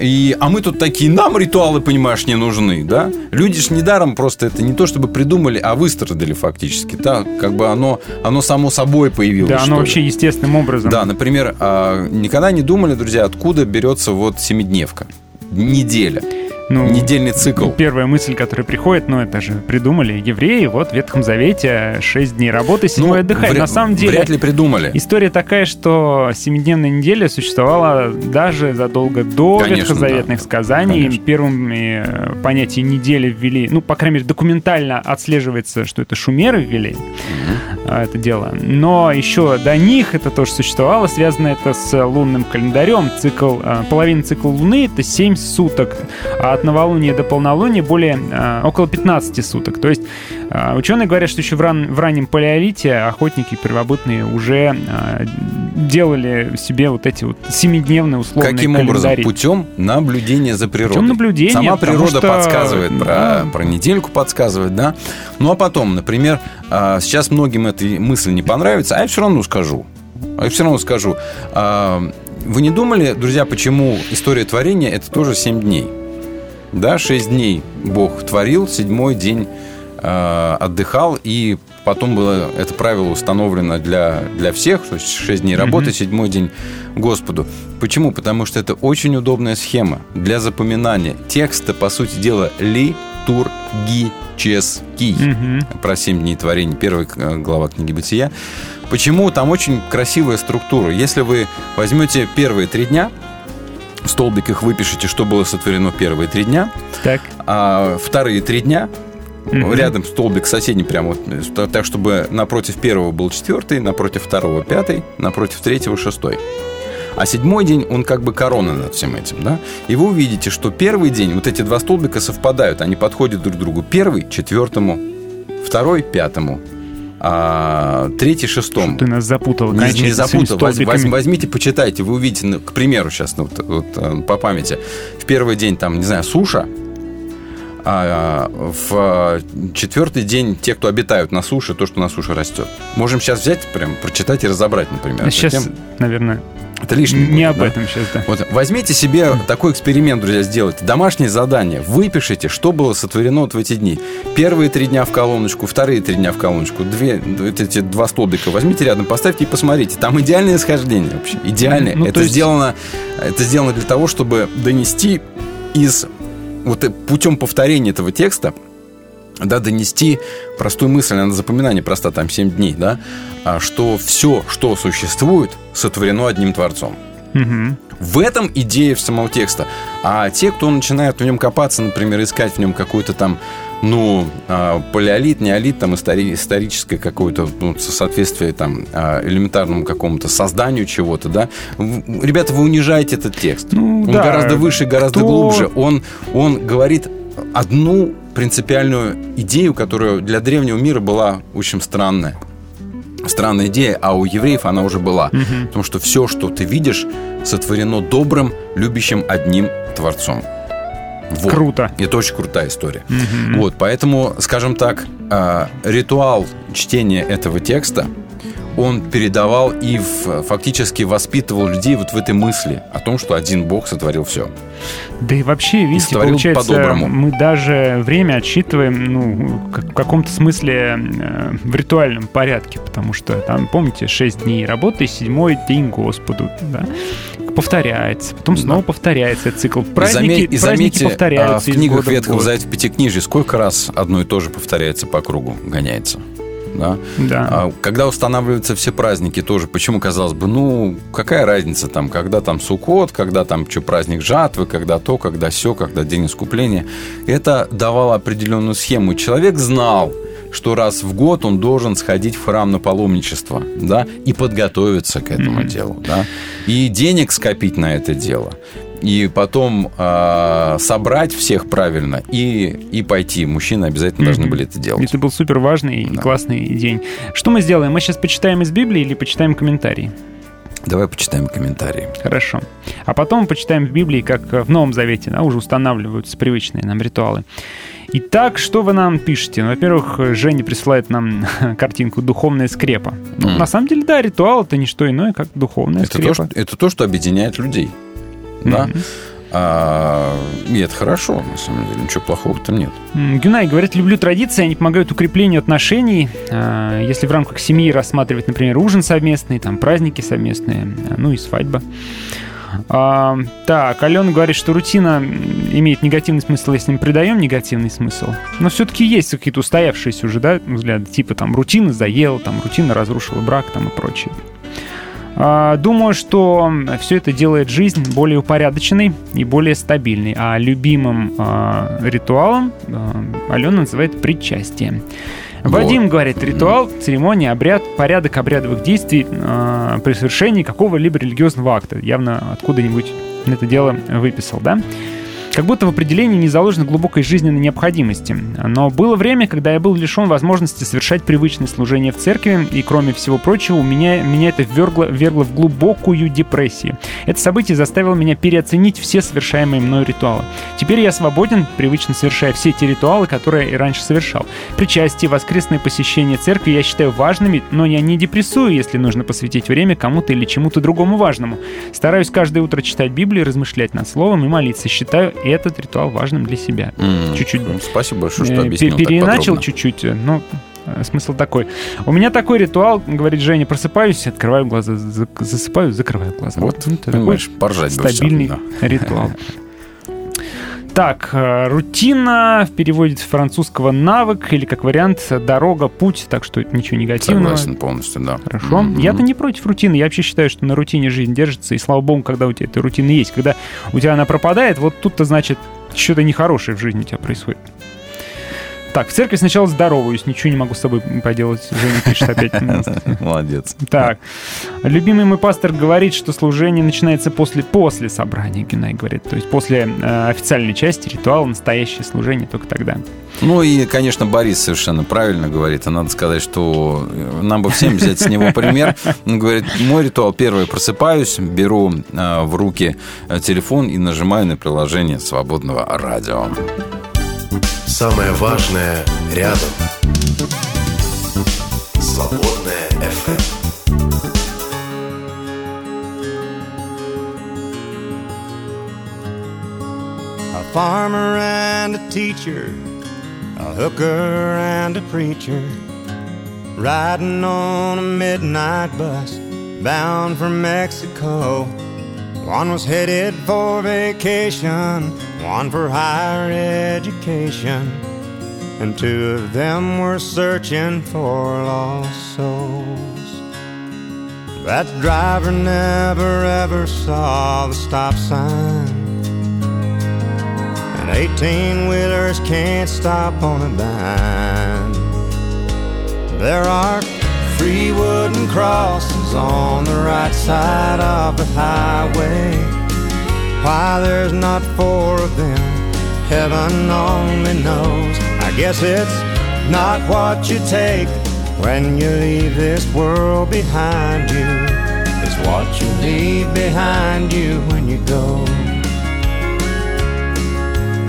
И, а мы тут такие, нам ритуалы, понимаешь, не нужны, да? Люди ж недаром просто это не то чтобы придумали, а выстрадали фактически. Да, как бы оно, оно само собой появилось. Да, оно ли. вообще естественным образом. Да, например, а, никогда не думали, друзья, откуда берется вот семидневка? Неделя. Ну, Недельный цикл. Первая мысль, которая приходит, ну это же придумали евреи, вот в Ветхом Завете 6 дней работы, 7 Ну, отдыхать. вря- На самом деле... Вряд ли придумали. История такая, что семидневная неделя существовала даже задолго до Конечно, ветхозаветных да. сказаний. Конечно. Первыми э, понятие недели ввели, ну, по крайней мере, документально отслеживается, что это шумеры ввели а, это дело. Но еще до них это тоже существовало, связано это с лунным календарем. Цикл, а, половина цикла Луны — это 7 суток, а от новолуния до полнолуния более а, около 15 суток. То есть а, ученые говорят, что еще в, ран- в раннем палеолите охотники первобытные уже а, делали себе вот эти вот семидневные условные Каким образом? календари. Путем наблюдения за природой. Путем наблюдения, Сама природа что, подсказывает про, да. про недельку, подсказывает, да. Ну а потом, например, а, сейчас многим эта мысль не понравится, а я все равно скажу. А я все равно скажу. А, Вы не думали, друзья, почему история творения это тоже 7 дней? Да, 6 дней Бог творил, седьмой день отдыхал, и потом было это правило установлено для, для всех, то есть 6 дней работы, седьмой день Господу. Почему? Потому что это очень удобная схема для запоминания текста, по сути дела, литургический. Про 7 дней творения, первая э, глава книги Бытия. Почему? Там очень красивая структура. Если вы возьмете первые три дня, в столбиках выпишите, что было сотворено первые три дня, Так. а вторые три дня Мгм. рядом столбик соседний прямо вот, э, так, чтобы напротив первого был четвертый, напротив второго пятый, напротив третьего шестой. А седьмой день, он как бы корона над всем этим, да? И вы увидите, что первый день, вот эти два столбика совпадают, они подходят друг к другу. Первый – четвертому, второй – пятому, а третий – шестому. Ты нас запутал. Не, не запутал. Воз- столбиками. воз- возьмите, почитайте, вы увидите, ну, к примеру, сейчас ну, вот, вот, э, по памяти. В первый день там, не знаю, суша, а в э, четвертый день те, кто обитают на суше, то, что на суше растет. Можем сейчас взять, прям прочитать и разобрать, например. эту Сейчас, тему. наверное, Это лишнее. не будет, об да? этом сейчас, да. Вот возьмите себе такой эксперимент, друзья, сделайте. Домашнее задание. Выпишите, что было сотворено вот в эти дни. Первые три дня в колоночку, вторые три дня в колоночку. Две, вот эти два столбика возьмите рядом, поставьте и посмотрите. Там идеальное схождение вообще. Идеальное. Ну, то это, есть- сделано, это сделано для того, чтобы донести из вот э, путем повторения этого текста да, донести простую мысль, она на запоминание проста, там 7 дней, да, а, что все, что существует, сотворено одним Творцом. Мгм. В этом идея самого текста. А те, кто начинает в нем копаться, например, искать в нем какой-то там, ну, а, палеолит, неолит, там, истори- историческое какое-то ну, со- соответствие там а, элементарному какому-то созданию чего-то, да, ребята, вы унижаете этот текст. Ну, он да. гораздо выше, гораздо Кто- глубже. Он, он говорит одну принципиальную идею, которая для древнего мира была очень странная. Странная идея, а у евреев она уже была. Мгм. Потому что все, что ты видишь, сотворено добрым, любящим одним Творцом. Вот. Круто. Это очень крутая история. Мгм. Вот, поэтому, скажем так, а, ритуал чтения этого текста, он передавал и фактически воспитывал людей вот в этой мысли о том, что один Бог сотворил все. Да и вообще, видите, сотворил получается, по-доброму. мы даже время отсчитываем, ну, в каком-то смысле э, в ритуальном порядке, потому что там, помните, 6 дней работы, и седьмой день Господу, да? Повторяется, потом снова повторяется этот цикл. Праздники, и, заме- и праздники заметьте, а, повторяются в из книгах в Ветхого. Завета в Пятикнижии сколько раз одно и то же повторяется по кругу, гоняется? Да? Да. А когда устанавливаются все праздники тоже, почему, казалось бы, ну, какая разница там, когда там Суккот, когда там что, праздник жатвы, когда то, когда все, когда день искупления. Это давало определенную схему. Человек знал, что раз в год он должен сходить в храм на паломничество, да, и подготовиться к этому делу, да, и денег скопить на это дело, и потом э, собрать всех правильно и, и пойти. Мужчины обязательно должны были это делать. Это был супер важный и классный день. Что мы сделаем? Мы сейчас почитаем из Библии или почитаем комментарии? Давай почитаем комментарии. Хорошо. А потом почитаем в Библии, как в Новом Завете, да, уже устанавливаются привычные нам ритуалы. Итак, что вы нам пишете? Ну, Во-первых, Женя присылает нам картинку «Духовная скрепа». Ну, Мгм. На самом деле, да, ритуал — это не что иное, как духовная Это то, скрепа. что, это то, что объединяет людей. Да? А, и это хорошо, на самом деле. Ничего плохого там нет. Гюнай говорит, люблю традиции, они помогают укреплению отношений. А, Если в рамках семьи рассматривать, например, ужин совместный, там праздники совместные, а, ну и свадьба. А, так, Алена говорит, что рутина имеет негативный смысл, если мы придаем негативный смысл. Но все-таки есть какие-то устоявшиеся уже, да, взгляды, типа там рутина заела, там рутина разрушила брак там и прочее. А, Думаю, что все это делает жизнь более упорядоченной и более стабильной. А любимым а, ритуалом а, Алена называет причастие. Вадим говорит, ритуал, церемония, обряд, порядок обрядовых действий а, при совершении какого-либо религиозного акта. Явно откуда-нибудь это дело выписал, да? Как будто в определении не заложено глубокой жизненной необходимости. Но было время, когда я был лишен возможности совершать привычное служение в церкви, и, кроме всего прочего, у меня, меня это ввергло, ввергло в глубокую депрессию. Это событие заставило меня переоценить все совершаемые мной ритуалы. Теперь я свободен, привычно совершая все те ритуалы, которые и раньше совершал. Причастие, воскресное посещение церкви я считаю важными, но я не депрессую, если нужно посвятить время кому-то или чему-то другому важному. Стараюсь каждое утро читать Библию, размышлять над словом и молиться. Считаю этот ритуал важным для себя. М, Чуть-чуть ну, Спасибо большое, Э, что объяснил так Переначал чуть-чуть, э, но э, смысл такой. У меня такой ритуал, говорит Женя, просыпаюсь, открываю глаза, за- засыпаю, закрываю глаза. Вот, это такой понимаешь, поржать бы стабильный ритуал. Так, э, рутина в переводе с французского навык или как вариант дорога, путь, так что это ничего негативного. Согласен полностью, да. Хорошо. Мгм. Я-то не против рутины. Я вообще считаю, что на рутине жизнь держится. И слава богу, когда у тебя эта рутина есть. Когда у тебя она пропадает, вот тут-то значит что-то нехорошее в жизни у тебя происходит. Так, в церкви сначала здороваюсь, ничего не могу с собой поделать. Женя пишет опять. Молодец. Так, любимый мой пастор говорит, что служение начинается после, после собрания, Гюнай говорит. То есть после э, официальной части ритуала, настоящее служение только тогда. Ну и, конечно, Борис совершенно правильно говорит. А надо сказать, что э, нам бы всем взять с него пример. Он говорит, мой ритуал первый. Просыпаюсь, беру э, в руки э, телефон и нажимаю на приложение свободного радио. Самое важное рядом. Свободная FM. A farmer and a teacher, a hooker and a preacher, riding on a midnight bus bound for Mexico. One was headed for vacation, one for higher education, and two of them were searching for lost souls. That driver never ever saw the stop sign. And 18 wheelers can't stop on a dime. There are three wooden crosses on the right side of the highway. Why there's not four of them, heaven only knows. I guess it's not what you take when you leave this world behind you. It's what you leave behind you when you go.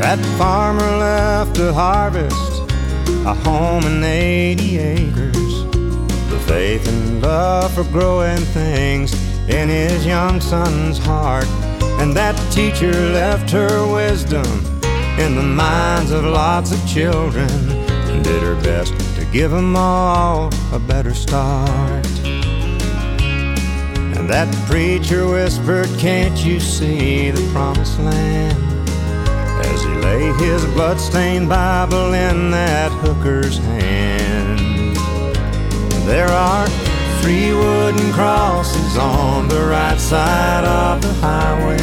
That farmer left to harvest a home and 80 acres. Faith and love for growing things in his young son's heart. And that teacher left her wisdom in the minds of lots of children and did her best to give them all a better start. And that preacher whispered, Can't you see the promised land? as he lay his bloodstained Bible in that hooker's hand. There are three wooden crosses on the right side of the highway.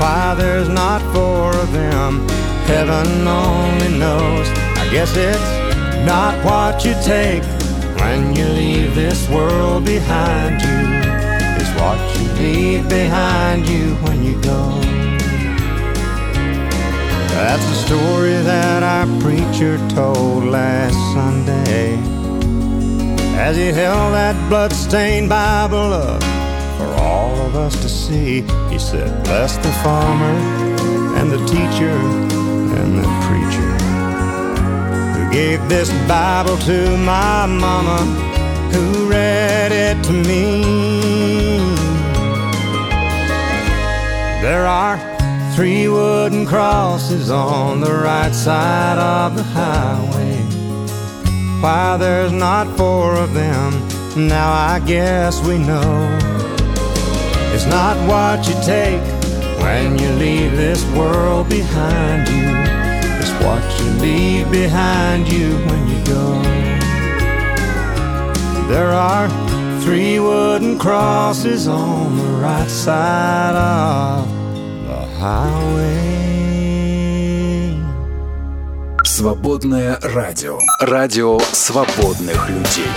Why there's not four of them, heaven only knows. I guess it's not what you take when you leave this world behind you. It's what you leave behind you when you go. That's a story that our preacher told last Sunday as he held that blood-stained Bible up for all of us to see. He said, "Bless the farmer and the teacher and the preacher who gave this Bible to my mama, who read it to me." There are three wooden crosses on the right side of the highway. Why there's not four of them, now I guess we know. It's not what you take when you leave this world behind you, it's what you leave behind you when you go. There are three wooden crosses on the right side of the highway. Свободное радио. Радио свободных людей.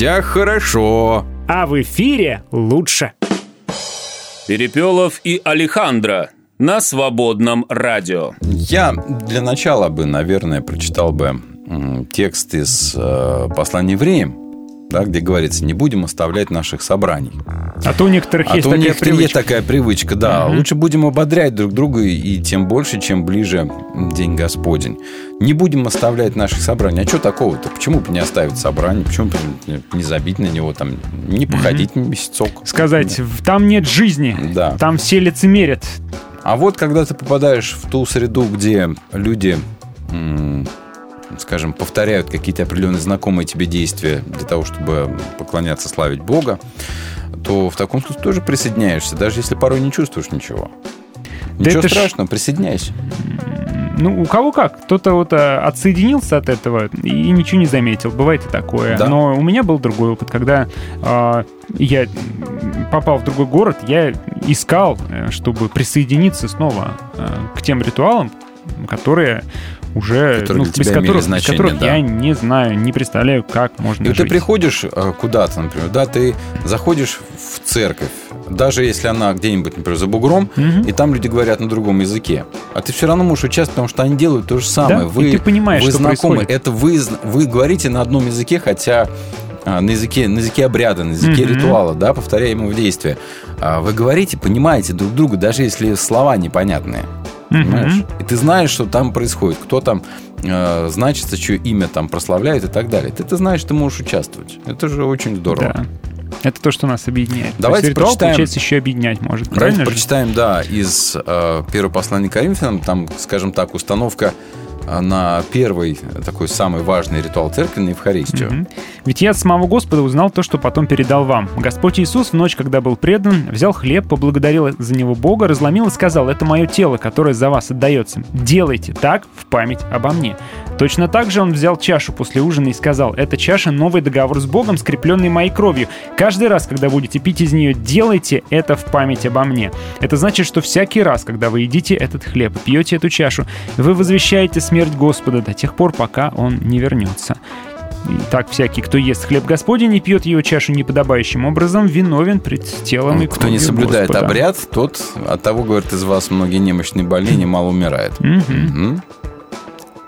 В гостях хорошо. А в эфире лучше. Перепелов и Алехандро на свободном радио. Я для начала бы, наверное, прочитал бы текст из э, послания евреям, да, где говорится, не будем оставлять наших собраний. А то у некоторых А есть то у такая некоторых есть привычка. такая привычка, да. Мгм. Лучше будем ободрять друг друга и, тем больше, чем ближе День Господень. Не будем оставлять наших собраний. А что такого-то? Почему бы не оставить собрание? Почему бы не- забить на него, там, не походить на месяцок? Сказать, там нет жизни, Да. там все лицемерят. А вот когда ты попадаешь в ту среду, где люди скажем, повторяют какие-то определенные знакомые тебе действия для того, чтобы поклоняться, славить Бога, то в таком случае тоже присоединяешься, даже если порой не чувствуешь ничего. Да Ничего ж- страшного, присоединяйся. Ну, у кого как. Кто-то вот э, отсоединился от этого и ничего не заметил. Бывает и такое. Да. Но у меня был другой опыт, когда э, я попал в другой город, я искал, э, чтобы присоединиться снова э, к тем ритуалам, которые уже Которые ну, для без тебя которых, без которых да. я не знаю, не представляю, как можно И вот ты жить. приходишь э, куда-то, например, да, ты заходишь в церковь, даже если она где-нибудь, например, за бугром, и там люди говорят на другом языке, а ты все равно можешь участвовать, потому что они делают то же самое. Да, вы, и ты понимаешь, вы что знакомы. происходит. Это вы, вы говорите на одном языке, хотя а, на языке, на языке обряда, на языке Мгм. ритуала, да, повторяемого в действии. А Вы говорите, понимаете друг друга, даже если слова непонятные. Понимаешь? И ты знаешь, что там происходит, кто там э, значится, чье имя там прославляют и так далее. Ты, ты знаешь, ты можешь участвовать. Это же очень здорово. Да. Это то, что нас объединяет. Давайте есть ритуал, прочитаем. получается, еще объединять может. Давайте же? прочитаем, да, из э, первого послания Коринфянам. Там, скажем так, установка на первый такой самый важный ритуал церкви, на Евхаристию. Мгм. Ведь я от самого Господа узнал то, что потом передал вам. Господь Иисус в ночь, когда был предан, взял хлеб, поблагодарил за него Бога, разломил и сказал, это мое тело, которое за вас отдается. Делайте так в память обо мне. Точно так же он взял чашу после ужина и сказал, эта чаша — новый договор с Богом, скрепленный моей кровью. Каждый раз, когда будете пить из нее, делайте это в память обо мне. Это значит, что всякий раз, когда вы едите этот хлеб, пьете эту чашу, вы возвещаете смерть Господа до тех пор, пока он не вернется. И так всякий, кто ест хлеб Господень и пьет его чашу неподобающим образом, виновен пред телом и Кто не соблюдает Господа. обряд, тот от того, говорит, из вас многие немощные больные, немало умирает. Мгм.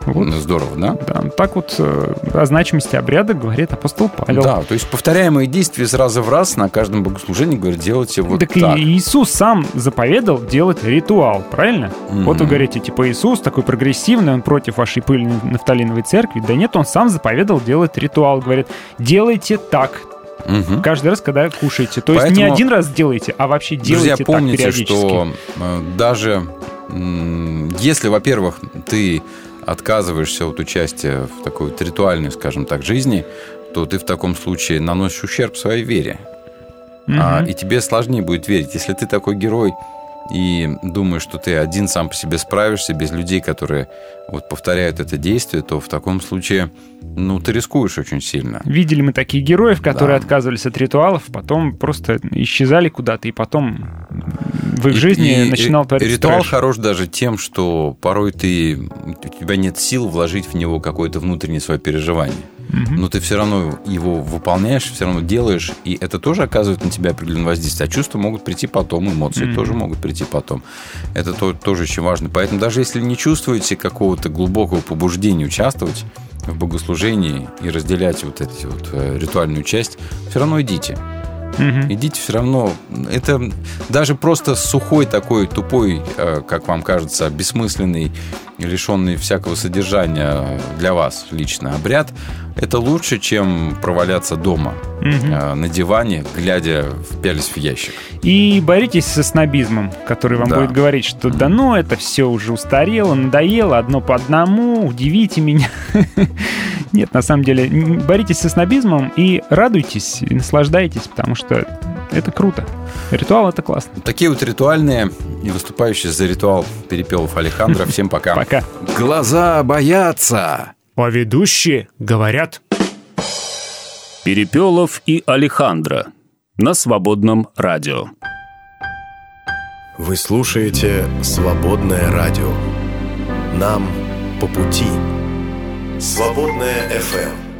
Мгм. Ну, здорово, да? Да, так вот э, о значимости обряда говорит апостол Павел. Да, то есть повторяемые действия из раза в раз на каждом богослужении, говорит, делайте вот так, так. и Иисус сам заповедал делать ритуал, правильно? Мгм. Вот вы говорите, типа Иисус такой прогрессивный, он против вашей пыльной нафталиновой церкви. Да нет, он сам заповедал делать ритуал. Говорит, делайте так. Мгм. Каждый раз, когда кушаете. То есть не Поэтому, один раз делаете, а вообще делайте Друзья, так помните, периодически. что э, даже если, во-первых, ты отказываешься от участия в такой вот ритуальной, скажем так, жизни, то ты в таком случае наносишь ущерб своей вере. А, Мгм. и тебе сложнее будет верить. Если ты такой герой и думаешь, что ты один сам по себе справишься без людей, которые вот повторяют это действие, то в таком случае, ну, ты рискуешь очень сильно. Видели мы таких героев, которые Да. отказывались от ритуалов, потом просто исчезали куда-то, и потом в их И- жизни и- начинал твориться Ритуал трэш. хорош даже тем, что порой ты, у тебя нет сил вложить в него какое-то внутреннее свое переживание. Мгм. Но ты все равно его выполняешь, все равно делаешь, и это тоже оказывает на тебя определенное воздействие. А чувства могут прийти потом, эмоции Мгм. тоже могут прийти потом. Это то- тоже очень важно. Поэтому даже если не чувствуете какого-то глубокого побуждения участвовать в богослужении и разделять вот эти вот э, ритуальную часть, все равно идите. Мгм. Идите все равно. Это даже просто сухой такой, тупой, э, как вам кажется, бессмысленный, лишенный всякого содержания для вас лично обряд, это лучше, чем проваляться дома э, на диване, глядя в пялись в ящик. И боритесь со снобизмом, который вам Да. будет говорить, что да ну, это все уже устарело, надоело, одно по одному, удивите меня. Нет, на самом деле, боритесь со снобизмом и радуйтесь, и наслаждайтесь, потому что это круто. Ритуал — это классно. Такие вот ритуальные и выступающие за ритуал Перепелов Александра. Всем пока. Пока. Глаза боятся. А ведущие говорят. Перепелов и Алехандро на свободном радио. Вы слушаете «Свободное радио». Нам по пути. «Свободное FM.